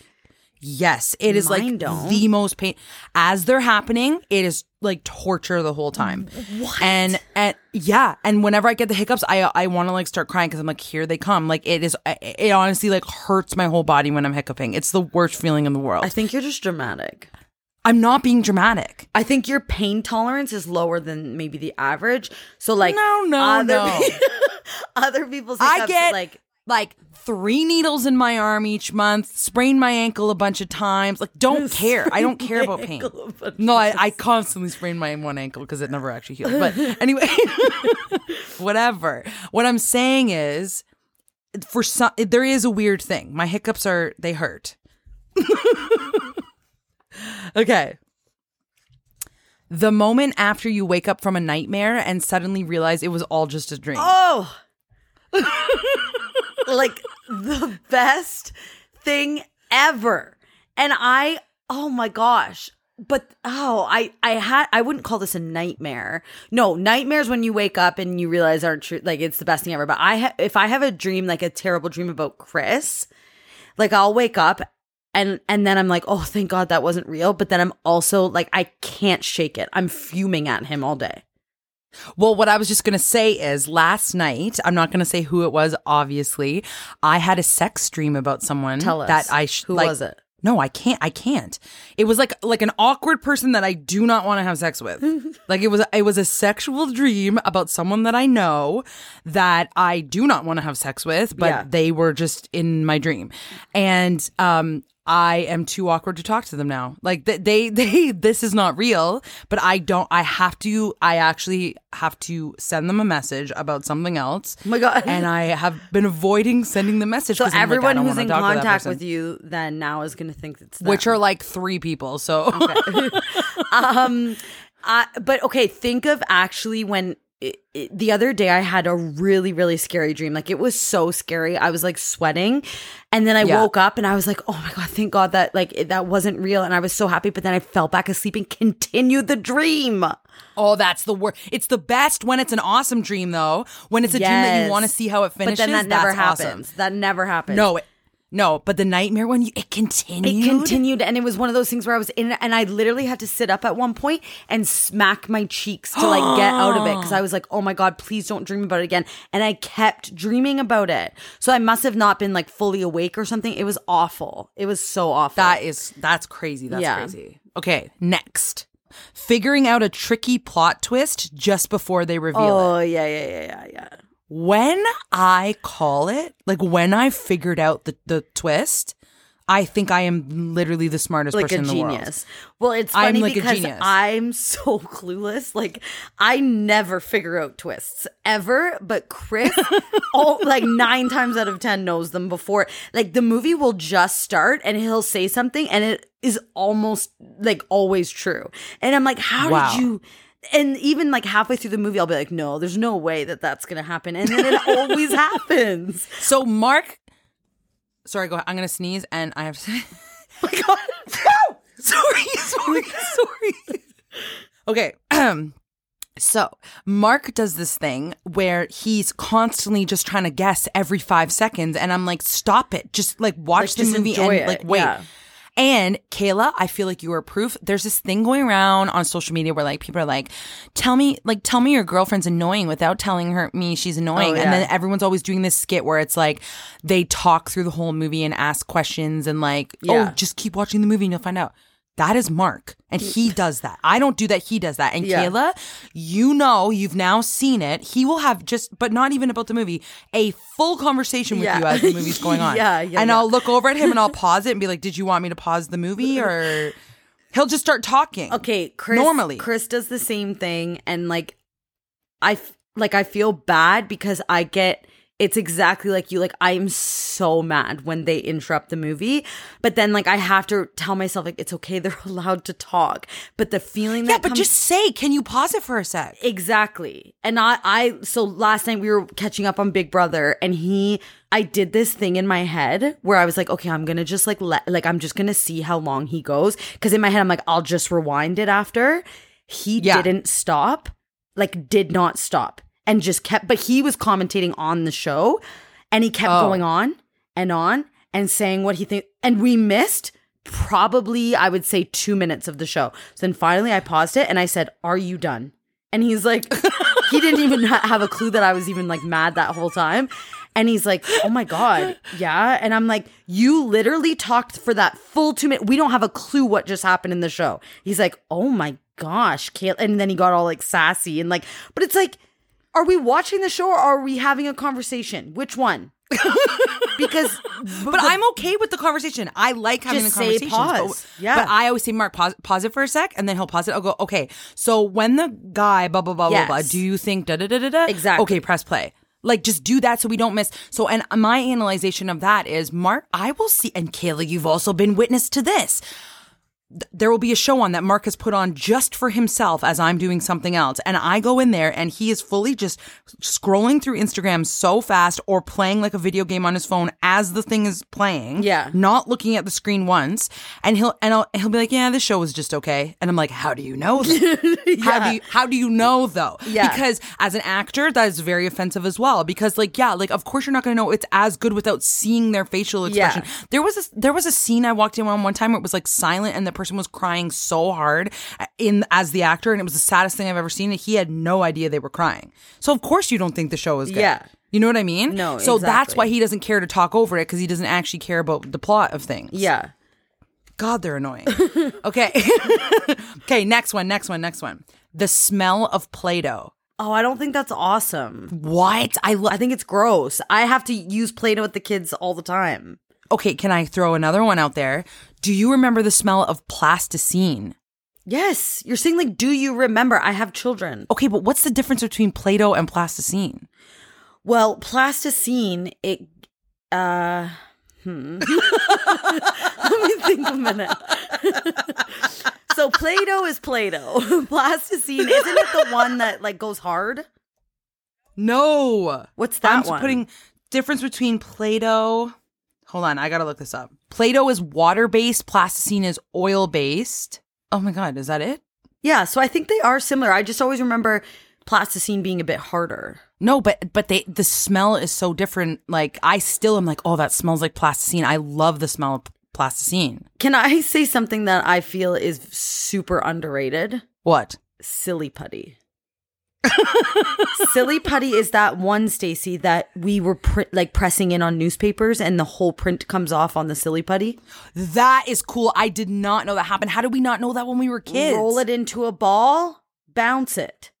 Yes, it is Mine like don't. the most pain. As they're happening, it is like torture the whole time. What? And and yeah, and whenever I get the hiccups, I I want to like start crying because I'm like, here they come. Like it is. It honestly like hurts my whole body when I'm hiccuping. It's the worst feeling in the world. I think you're just dramatic. I'm not being dramatic. I think your pain tolerance is lower than maybe the average. So like No, no, other, no. other people's I get like like three needles in my arm each month, sprain my ankle a bunch of times. Like, don't care. I don't care about pain. ankle a bunch No, I, I constantly sprain my one ankle because it never actually healed. But anyway, whatever. What I'm saying is, for some, there is a weird thing. My hiccups are they hurt. okay. The moment after you wake up from a nightmare and suddenly realize it was all just a dream. oh, like the best thing ever. And I, oh my gosh. But oh, I I had I wouldn't call this a nightmare. No, nightmares when you wake up and you realize aren't true. Like it's the best thing ever. But I ha- if I have a dream like a terrible dream about Chris, like I'll wake up and and then I'm like, oh, thank God that wasn't real. But then I'm also like, I can't shake it. I'm fuming at him all day. Well, what I was just going to say is last night, I'm not going to say who it was, obviously. I had a sex dream about someone Tell us. that I sh- Who like- was it? No, I can't. I can't. It was like like an awkward person that I do not want to have sex with. like it was it was a sexual dream about someone that I know that I do not want to have sex with, but Yeah. they were just in my dream. And um I am too awkward to talk to them now. Like they, they, they, this is not real, but I don't, I have to, I actually have to send them a message about something else. Oh my God. And I have been avoiding sending the message. So I'm like, everyone who's in talk to that contact with you then now is going to think it's them. which are like three people. So um uh, but okay think of actually when it, it- the other day i had a really really scary dream like it was so scary i was like sweating and then i Yeah. woke up and i was like oh my god thank god that like it, that wasn't real and i was so happy but then i fell back asleep and continued the dream Oh, that's the worst. It's the best when it's an awesome dream, though. When it's a dream that you want to see how it finishes. but then that never that's awesome. happens that never happens No, it, No, but the nightmare one, it continued. It continued, and it was one of those things where I was in and I literally had to sit up at one point and smack my cheeks to like get out of it because I was like, "Oh my god, please don't dream about it again." And I kept dreaming about it, so I must have not been like fully awake or something. It was awful. It was so awful. That is that's crazy. That's Yeah. crazy. Okay, next. Figuring out a tricky plot twist just before they reveal oh, it. oh yeah, yeah, yeah, yeah, yeah. When I call it, like when I figured out the, the twist, I think I am literally the smartest like person in the world. genius. Well, it's I'm funny like a because genius. I'm so clueless. Like I never figure out twists ever, but Chris, all like nine times out of ten knows them before. Like the movie will just start and he'll say something, and it is almost like always true. And I'm like, how Wow. did you? And even like halfway through the movie, I'll be like, no, there's no way that that's gonna happen, and then it always happens. So Mark, sorry, go ahead. I'm gonna sneeze, and I have to. Say, Oh my god. no, sorry, sorry, sorry. Okay. Um. So Mark does this thing where he's constantly just trying to guess every five seconds, and I'm like, stop it! Just like watch Like, the movie and it, like wait. yeah. And Kayla, I feel like you are proof. There's this thing going around on social media where like people are like, "Tell me, like, tell me your girlfriend's annoying without telling her me she's annoying." Oh, yeah. And then everyone's always doing this skit where it's like they talk through the whole movie and ask questions and like, oh, Yeah. "Oh, just keep watching the movie and you'll find out." That is Mark, and mm. he does that. I don't do that. He does that. And Yeah. Kayla, you know, you've now seen it. He will have just, but not even about the movie, a full conversation with Yeah. you as the movie's going on. Yeah, yeah, And yeah. I'll look over at him and I'll pause it and be like, "Did you want me to pause the movie?" Or he'll just start talking. Okay, Chris. Normally. Chris does the same thing, and like, I f- like I feel bad because I get it's exactly like you. Like I am so mad when they interrupt the movie, but then like I have to tell myself like it's okay. They're allowed to talk, but the feeling Yeah, but comes- just say, "Can you pause it for a sec?" Exactly. And I I so last night we were catching up on Big Brother and he I did this thing in my head where I was like, okay, I'm to just like let like I'm just to see how long he goes cuz in my head I'm like I'll just rewind it after. He Yeah. didn't stop. Like did not stop and just kept but he was commentating on the show and he kept Oh. going on and on and saying what he think and we missed probably I would say 2 minutes of the show. So then finally I paused it and I said, "Are you done?" And he's like, he didn't even ha- have a clue that I was even like mad that whole time. And he's like, oh my God, yeah. And I'm like, you literally talked for that full two minutes. We don't have a clue what just happened in the show. He's like, oh my gosh, Kayla. And then he got all like sassy and like, but it's like, are we watching the show or are we having a conversation? Which one? because, But I'm okay with the conversation. I like having conversation. The say pause. But, Yeah. but I always say, Mark, pause, pause it for a sec, and then he'll pause it. I'll go, okay. So when the guy, blah blah blah blah blah, Yes. do you think da da da da da? Exactly. Okay, press play. Like just do that so we don't miss. So and my analyzation of that is, Mark, I will see. And Kayla, you've also been witness to this. Th- There will be a show on that Mark has put on just for himself as I'm doing something else. And I go in there and he is fully just scrolling through Instagram so fast or playing like a video game on his phone as the thing is playing. Yeah. Not looking at the screen once. And he'll and I'll, he'll be like, Yeah, this show was just okay. And I'm like, How do you know that? How do you how do you know though? Yeah. Because as an actor, that is very offensive as well. Because like, yeah, like of course you're not gonna know it's as good without seeing their facial expression. Yeah. There was a there was a scene I walked in on one time where it was like silent and the person was crying so hard uh, in as the actor, and it was the saddest thing I've ever seen. He had no idea they were crying. So of course you don't think the show is good. Yeah. You know what I mean? No, So that's why he doesn't care to talk over it because he doesn't actually care about the plot of things. yeah. God, they're annoying. okay. okay, next one, next one, next one. The smell of Play Doh. Oh, I don't think that's awesome. What? I love. I think it's gross. I have to use Play Doh with the kids all the time. Okay, can I throw another one out there? Do you remember the smell of plasticine? Yes, you're saying like, do you remember? I have children. Okay, but what's the difference between Play Doh and plasticine? Well, plasticine, it. uh Hmm. Let me think a minute. so Play-Doh is Play-Doh. Plasticine isn't it the one that like goes hard? No. What's that I'm one? putting difference between Play Doh. Hold on, I gotta look this up. Play Doh is water based, plasticine is oil based. Oh my God, is that it? Yeah, so I think they are similar. I just always remember plasticine being a bit harder. No, but but they the smell is so different. Like I still am like, oh, that smells like plasticine. I love the smell of plasticine. Can I say something that I feel is super underrated? What? Silly putty. Silly putty is that one Stacey that we were pr- like pressing in on newspapers and the whole print comes off on the silly putty. That is cool. I did not know that happened. How did we not know that when we were kids? Roll it into a ball, bounce it.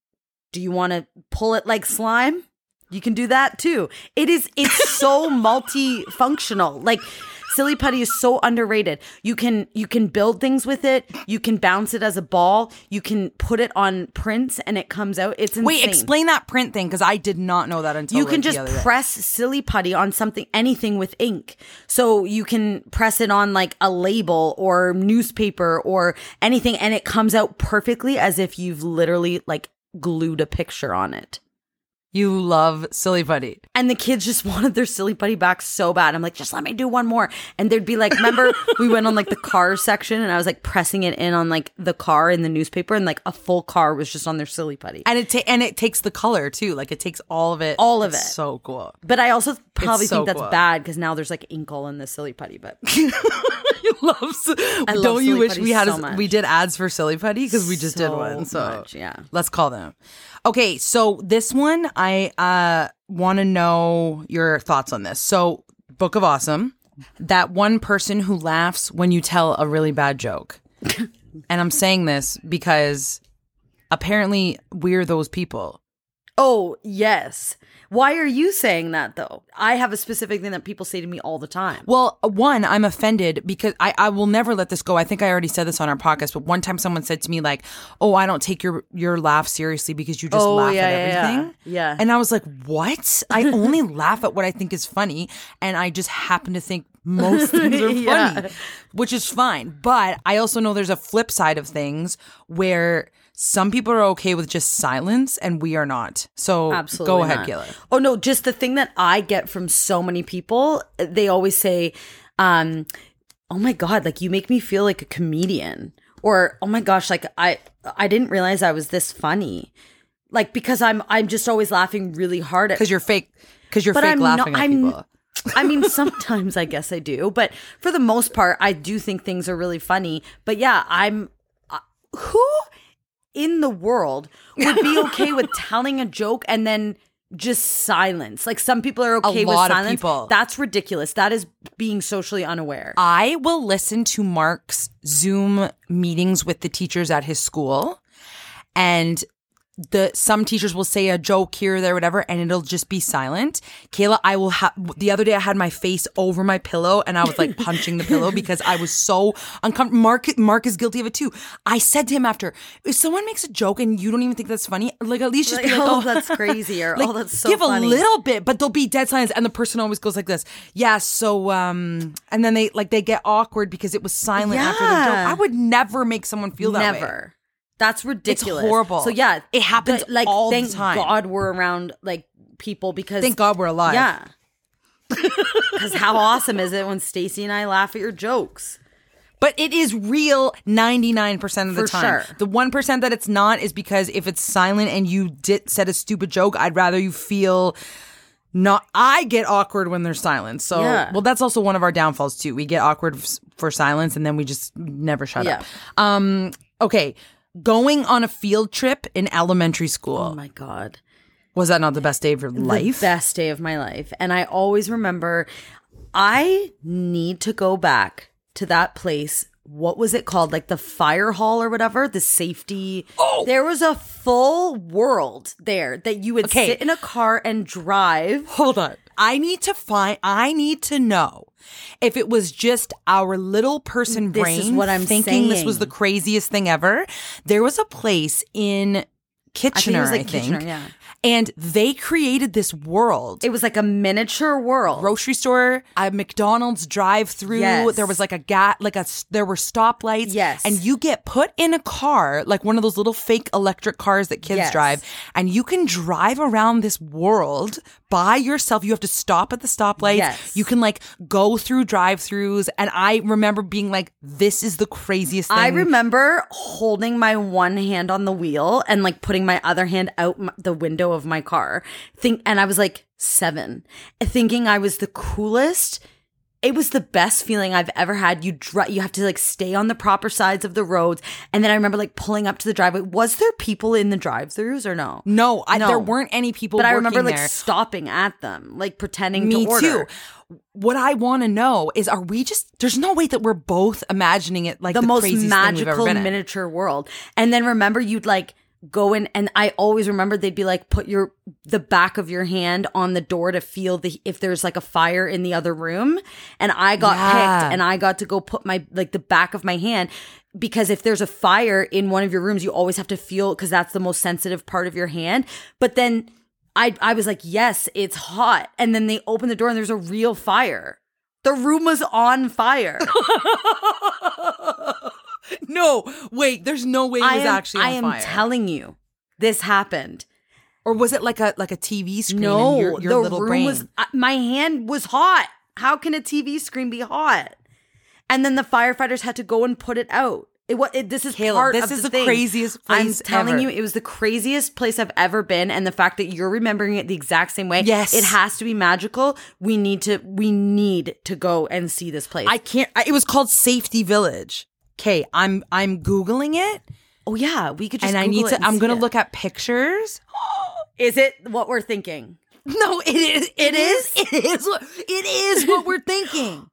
Do you want to pull it like slime? You can do that too. It is it's so multifunctional. Like silly putty is so underrated. You can you can build things with it. You can bounce it as a ball. You can put it on prints and it comes out. It's insane. Wait, explain that print thing because I did not know that until You can like, the just other day. press silly putty on something, anything with ink. So you can press it on like a label or newspaper or anything, and it comes out perfectly as if you've literally like glued a picture on it. You love silly putty. And the kids just wanted their silly putty back so bad. I'm like, just let me do one more. And they'd be like, remember we went on like the car section and I was like pressing it in on like the car in the newspaper and like a full car was just on their silly putty. And it ta- and it takes the color too. Like it takes all of it. All of It's it. So cool. But I also probably so think that's cool. bad because now there's like ink all in the silly putty. But you love. love Don't you wish we had so a, much. we did ads for silly putty because we just did one. So much, yeah. let's call them. Okay, so this one I uh want to know your thoughts on this. So Book of Awesome, that one person who laughs when you tell a really bad joke, and I'm saying this because apparently we're those people. oh yes, why are you saying that though? I have a specific thing that people say to me all the time. Well, one, I'm offended because I, I will never let this go. I think I already said this on our podcast, but one time someone said to me like, "Oh, I don't take your your laugh seriously because you just Oh, laugh yeah, at yeah, yeah. everything." Yeah. And I was like, "What? I only laugh at what I think is funny, and I just happen to think most things are funny, Yeah. which is fine. But I also know there's a flip side of things where some people are okay with just silence and we are not. So Absolutely. go ahead, not. Kayla. Oh no, just the thing that I get from so many people, they always say, um, "Oh my god, like you make me feel like a comedian," or "Oh my gosh, like I I didn't realize I was this funny," like because I'm I'm just always laughing really hard at Because you're fake. Because you're but fake I'm laughing not, at I'm, people. I mean, sometimes I guess I do, but for the most part, I do think things are really funny. But yeah, I'm. Uh, who in the world would be okay with telling a joke and then just silence? Like some people are okay with lot of silence. people. That's ridiculous. That is being socially unaware. I will listen to Mark's Zoom meetings with the teachers at his school and the some teachers will say a joke here or there whatever and it'll just be silent kayla i will have the other day i had my face over my pillow and i was like punching the pillow because i was so uncomfortable mark mark is guilty of it too i said to him after if someone makes a joke and you don't even think that's funny like at least just Like, be like oh, oh that's crazy, or like, oh, that's so give funny. a little bit, but there'll be dead silence, and the person always goes like this. Yeah, so um, and then they like they get awkward because it was silent after the joke. I would never make someone feel that way. That's ridiculous. It's horrible. So yeah, It happens like all the thank time. God we're around like people because Thank God we're alive. Yeah. Because how awesome is it when Stacey and I laugh at your jokes? But it is real 99% of the For time. sure. The 1% that it's not is because if it's silent and you did said a stupid joke, I'd rather you feel not I get awkward when there's silence. So, Yeah. well that's also one of our downfalls too. We get awkward f- for silence and then we just never shut Yeah. up. Um okay, going on a field trip in elementary school. Oh my God. was that not the best day of your life? The best day of my life. And I always remember I need to go back to that place. What was it called? Like the fire hall or whatever? The safety. Oh. There was a full world there that you would Okay. sit in a car and drive. Hold on. I need to find I need to know if it was just our little person This brain is what I'm thinking this was the craziest thing ever. There was a place in Kitchener, I was, think. like, Kitchener, yeah. And they created this world. It was like a miniature world. grocery store, a McDonald's drive-through. Yes. There was like a gat, like a there were stoplights. Yes. and you get put in a car, like one of those little fake electric cars that kids Yes. drive, and you can drive around this world by yourself. You have to stop at the stoplights. Yes. You can like go through drive-throughs, and I remember being like, "This is the craziest thing." I remember holding my one hand on the wheel and like putting my other hand out m- the window of my car. Think, and I was like seven, thinking I was the coolest. It was the best feeling I've ever had. You dri- you have to like stay on the proper sides of the roads, and then I remember like pulling up to the driveway. Was there people in the drive-throughs or no? No, I, No. there weren't any people. But I remember working like stopping at them, like pretending Me to order. too. What I want to know is, are we just? There's no way that we're both imagining it like the, the, most craziest thing we've ever magical miniature world. And then remember you'd like go in and I always remember they'd be like put your the back of your hand on the door to feel the if there's like a fire in the other room. And I got Yeah. picked and I got to go put my like the back of my hand because if there's a fire in one of your rooms, you always have to feel because that's the most sensitive part of your hand. But then I I was like, yes, it's hot. And then they open the door and there's a real fire. The room was on fire. No, wait. There's no way it was I am, actually on I am fire. telling you, this happened. or was it like a like a TV screen? No, in your, your the little room brain. was. uh, my hand was hot. How can a TV screen be hot? And then the firefighters had to go and put it out. It was. It, this is part this is the, the craziest I'm telling ever. you, it was the craziest place I've ever been, and the fact that you're remembering it the exact same way. Yes. it has to be magical. We need to. We need to go and see this place. I can't. I, it was called Safety Village. Okay, I'm I'm googling it, oh yeah, we could just. and I need it to. I'm gonna it. look at pictures. Is it what we're thinking? No, it is. It is? It is. what- It is what we're thinking.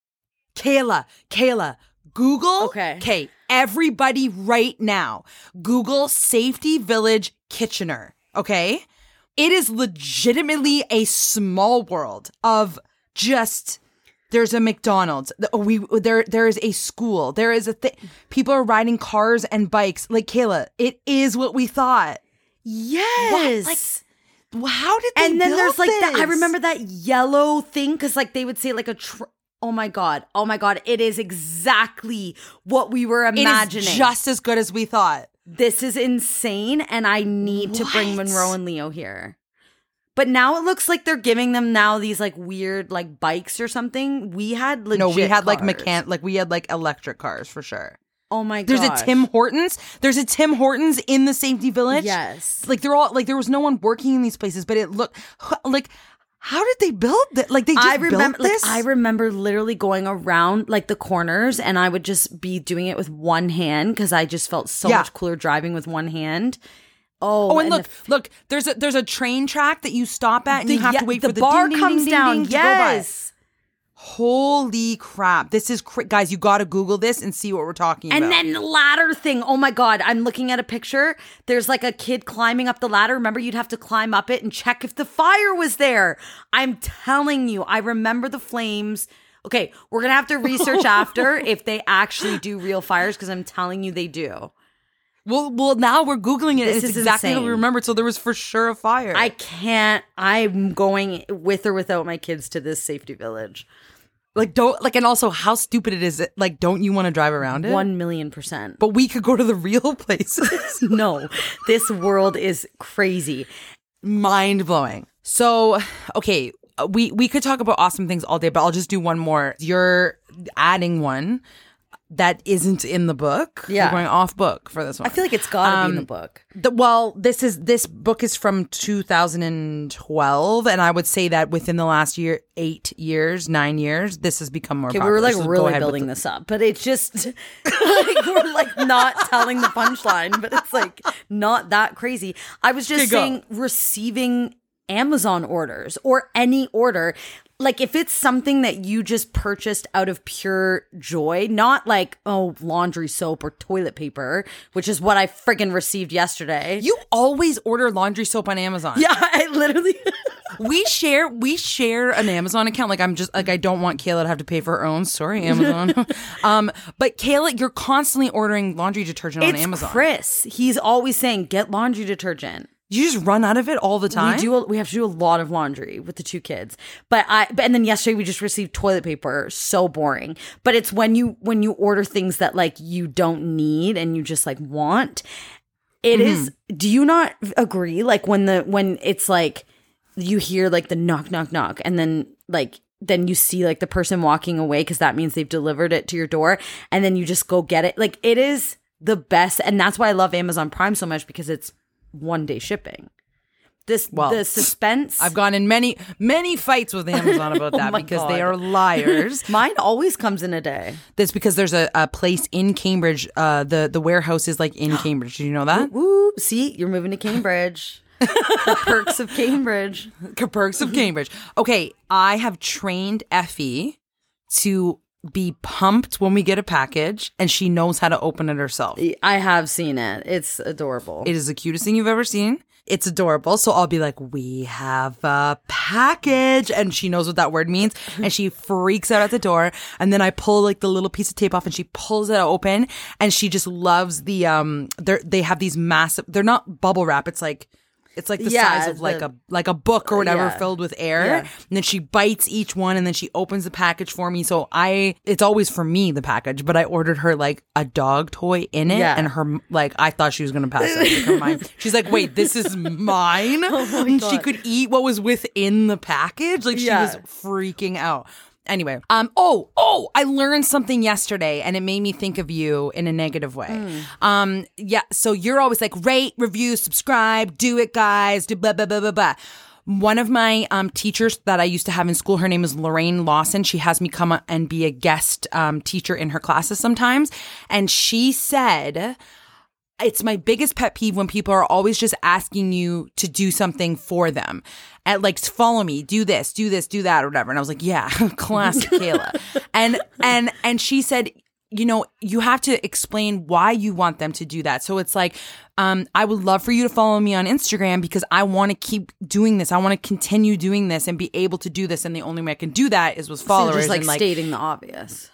Kayla, Kayla, Google. Okay. Okay. Everybody, right now, Google Safety Village Kitchener. Okay. It is legitimately a small world of just. There's a McDonald's. We there. There is a school. There is a thing. People are riding cars and bikes. Like Kayla, it is what we thought. Yes. Like, how did they and then there's like that. I remember that yellow thing because like they would say like a. Tr- oh my god! Oh my god! It is exactly what we were imagining. just as good as we thought. this is insane, and I need to bring Monroe and Leo here. But now it looks like they're giving them now these like weird like bikes or something. We had legit no, we had like cars. mechan like we had like electric cars for sure. Oh my god! There's a Tim Hortons. There's a Tim Hortons in the safety village. Yes. Like they're all like there was no one working in these places, but it looked like how did they build that? Like they just I remember, built this. like, I remember literally going around like the corners, and I would just be doing it with one hand because I just felt so Yeah. much cooler driving with one hand. Oh, Oh, and, look, the, look. There's a there's a train track that you stop at, and the- you have yeah, to wait the for the bar ding, comes ding, ding, down. ding to go by. yes, Holy crap! This is cra- guys. You got to Google this and see what we're talking and about. And then the ladder thing. Oh my god, I'm looking at a picture. There's like a kid climbing up the ladder. Remember, you'd have to climb up it and check if the fire was there. I'm telling you, I remember the flames. Okay, we're gonna have to research after if they actually do real fires because I'm telling you they do. Well, well, now we're googling it. This it's is exactly what we insane. remembered. So there was for sure a fire. I can't. I'm going with or without my kids to this safety village. Like don't like and also how stupid it is like don't you want to drive around it? One million percent. but we could go to the real places. no, this world is crazy. Mind blowing. So, okay, we we could talk about awesome things all day, but I'll just do one more. You're adding one that isn't in the book. Yeah. We're going off book for this one. I feel like it's got to be in the Um, book. The, well, this is this book is from 2012, and I would say that within the last year, eight years, nine years, this has become more. Okay, we were like So really building the- this up, but it's just like we're like not telling the punchline, but it's like not that crazy. I was just Okay, go. saying receiving Amazon orders or any order. Like if it's something that you just purchased out of pure joy, not like, oh, laundry soap or toilet paper, which is what I friggin' received yesterday. You always order laundry soap on Amazon. yeah, I literally we share we share an Amazon account. Like I'm just like I don't want Kayla to have to pay for her own. Sorry, Amazon. um, but Kayla, you're constantly ordering laundry detergent on Amazon. Chris. He's always saying, get laundry detergent. You just run out of it all the time. We do. A, we have to do a lot of laundry with the two kids. But I. But, and then yesterday we just received toilet paper. So boring. But it's when you when you order things that like you don't need and you just like want. It mm-hmm. is. Do you not agree? Like when the when it's like you hear like the knock, knock, knock, and then like then you see like the person walking away because that means they've delivered it to your door, and then you just go get it. Like it is the best, and that's why I love Amazon Prime so much because it's one day shipping. This Well, the suspense. I've gone in many, many fights with Amazon about that Oh because they are liars. Mine always comes in a day. That's because there's a, a place in Cambridge. Uh, the the warehouse is like in Cambridge. Did you know that? Woo! See, you're moving to Cambridge. the perks of Cambridge. Perks of Cambridge. Okay, I have trained Effie to be pumped when we get a package, and she knows how to open it herself. I have seen it. It's adorable. It is the cutest thing you've ever seen. It's adorable. So I'll be like, we have a package. And she knows what that word means. And she freaks out at the door. And then I pull like the little piece of tape off and she pulls it open. And she just loves the, um, they're, they have these massive, they're not bubble wrap. It's like, it's like the Yeah, size of like a like a book or whatever Yeah. filled with air. Yeah. And then she bites each one and then she opens the package for me. So I it's always for me the package, but I ordered her like a dog toy in it and her like I thought she was gonna pass out. Like. She's like, wait, this is mine. and she could eat what was within the package. Like she was freaking out. Anyway, um, oh, oh, I learned something yesterday and it made me think of you in a negative way. Hmm. Um, yeah, so you're always like, rate, review, subscribe, do it, guys, do blah, blah, blah, blah, blah. One of my um, teachers that I used to have in school, her name is Lorraine Lawson. She has me come and be a guest um, teacher in her classes sometimes. And she said, it's my biggest pet peeve when people are always just asking you to do something for them. At like follow me, do this, do this, do that, or whatever. And I was like, yeah, classic Kayla. And and and she said, you know, you have to explain why you want them to do that. So it's like, um, I would love for you to follow me on Instagram because I want to keep doing this. I want to continue doing this and be able to do this. And the only way I can do that is with So followers. you're just like, and like stating the obvious.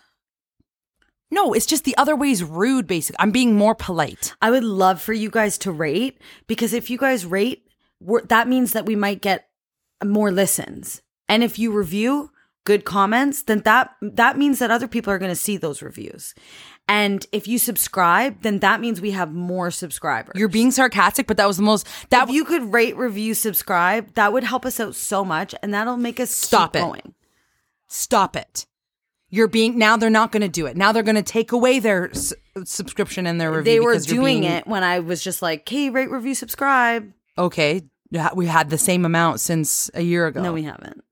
No, it's just the other way is rude. Basically, I'm being more polite. I would love for you guys to rate because if you guys rate, we're, that means that we might get more listens. And if you review good comments, then that that means that other people are going to see those reviews. And if you subscribe, then that means we have more subscribers. You're being sarcastic, but that was the most that if you could rate, review, subscribe, that would help us out so much, and that'll make us Stop it. going. stop it. You're being now they're not going to do it. Now they're going to take away their s- subscription and their review. They were doing being- it when I was just like, "Hey, rate, review, subscribe." Okay, we had the same amount since a year ago. No, we haven't.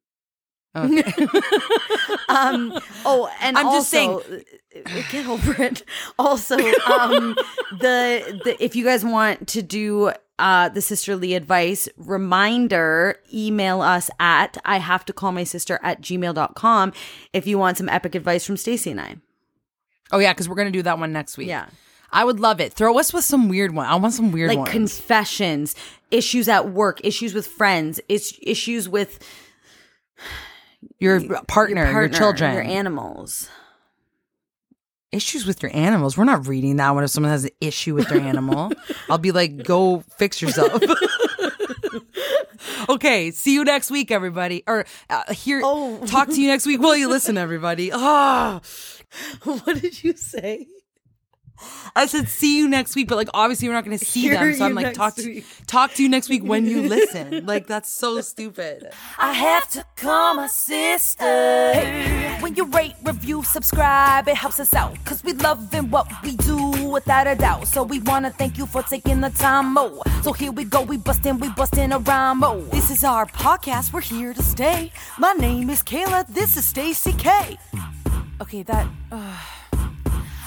Okay. um oh and I'm just saying uh, get over it also um the, the if you guys want to do uh the sisterly advice reminder email us at i have to call my sister at gmail.com if you want some epic advice from Stacey and i oh yeah, because we're going to do that one next week. Yeah. I would love it. Throw us with some weird one. I want some weird like ones. confessions issues at work issues with friends is issues with your partner, your, partner, children, your animals issues with your animals. We're not reading that one if someone has an issue with their animal. I'll be like, go fix yourself. okay, see you next week, everybody. Or uh, here, Oh. talk to you next week. Will you listen, everybody? Ah, what did you say I said see you next week, but like obviously we're not going to see Hear them. So I'm like next talk to talk to you next week when you listen. like that's so stupid. I have to call my sister. Hey, when you rate, review, subscribe, it helps us out. Cause we love loving what we do without a doubt. So we wanna thank you for taking the time, mo. So here we go, we bustin', we bustin' a rhyme, mo. This is our podcast. We're here to stay. My name is Kayla. This is Stacey K. Okay, that. Uh,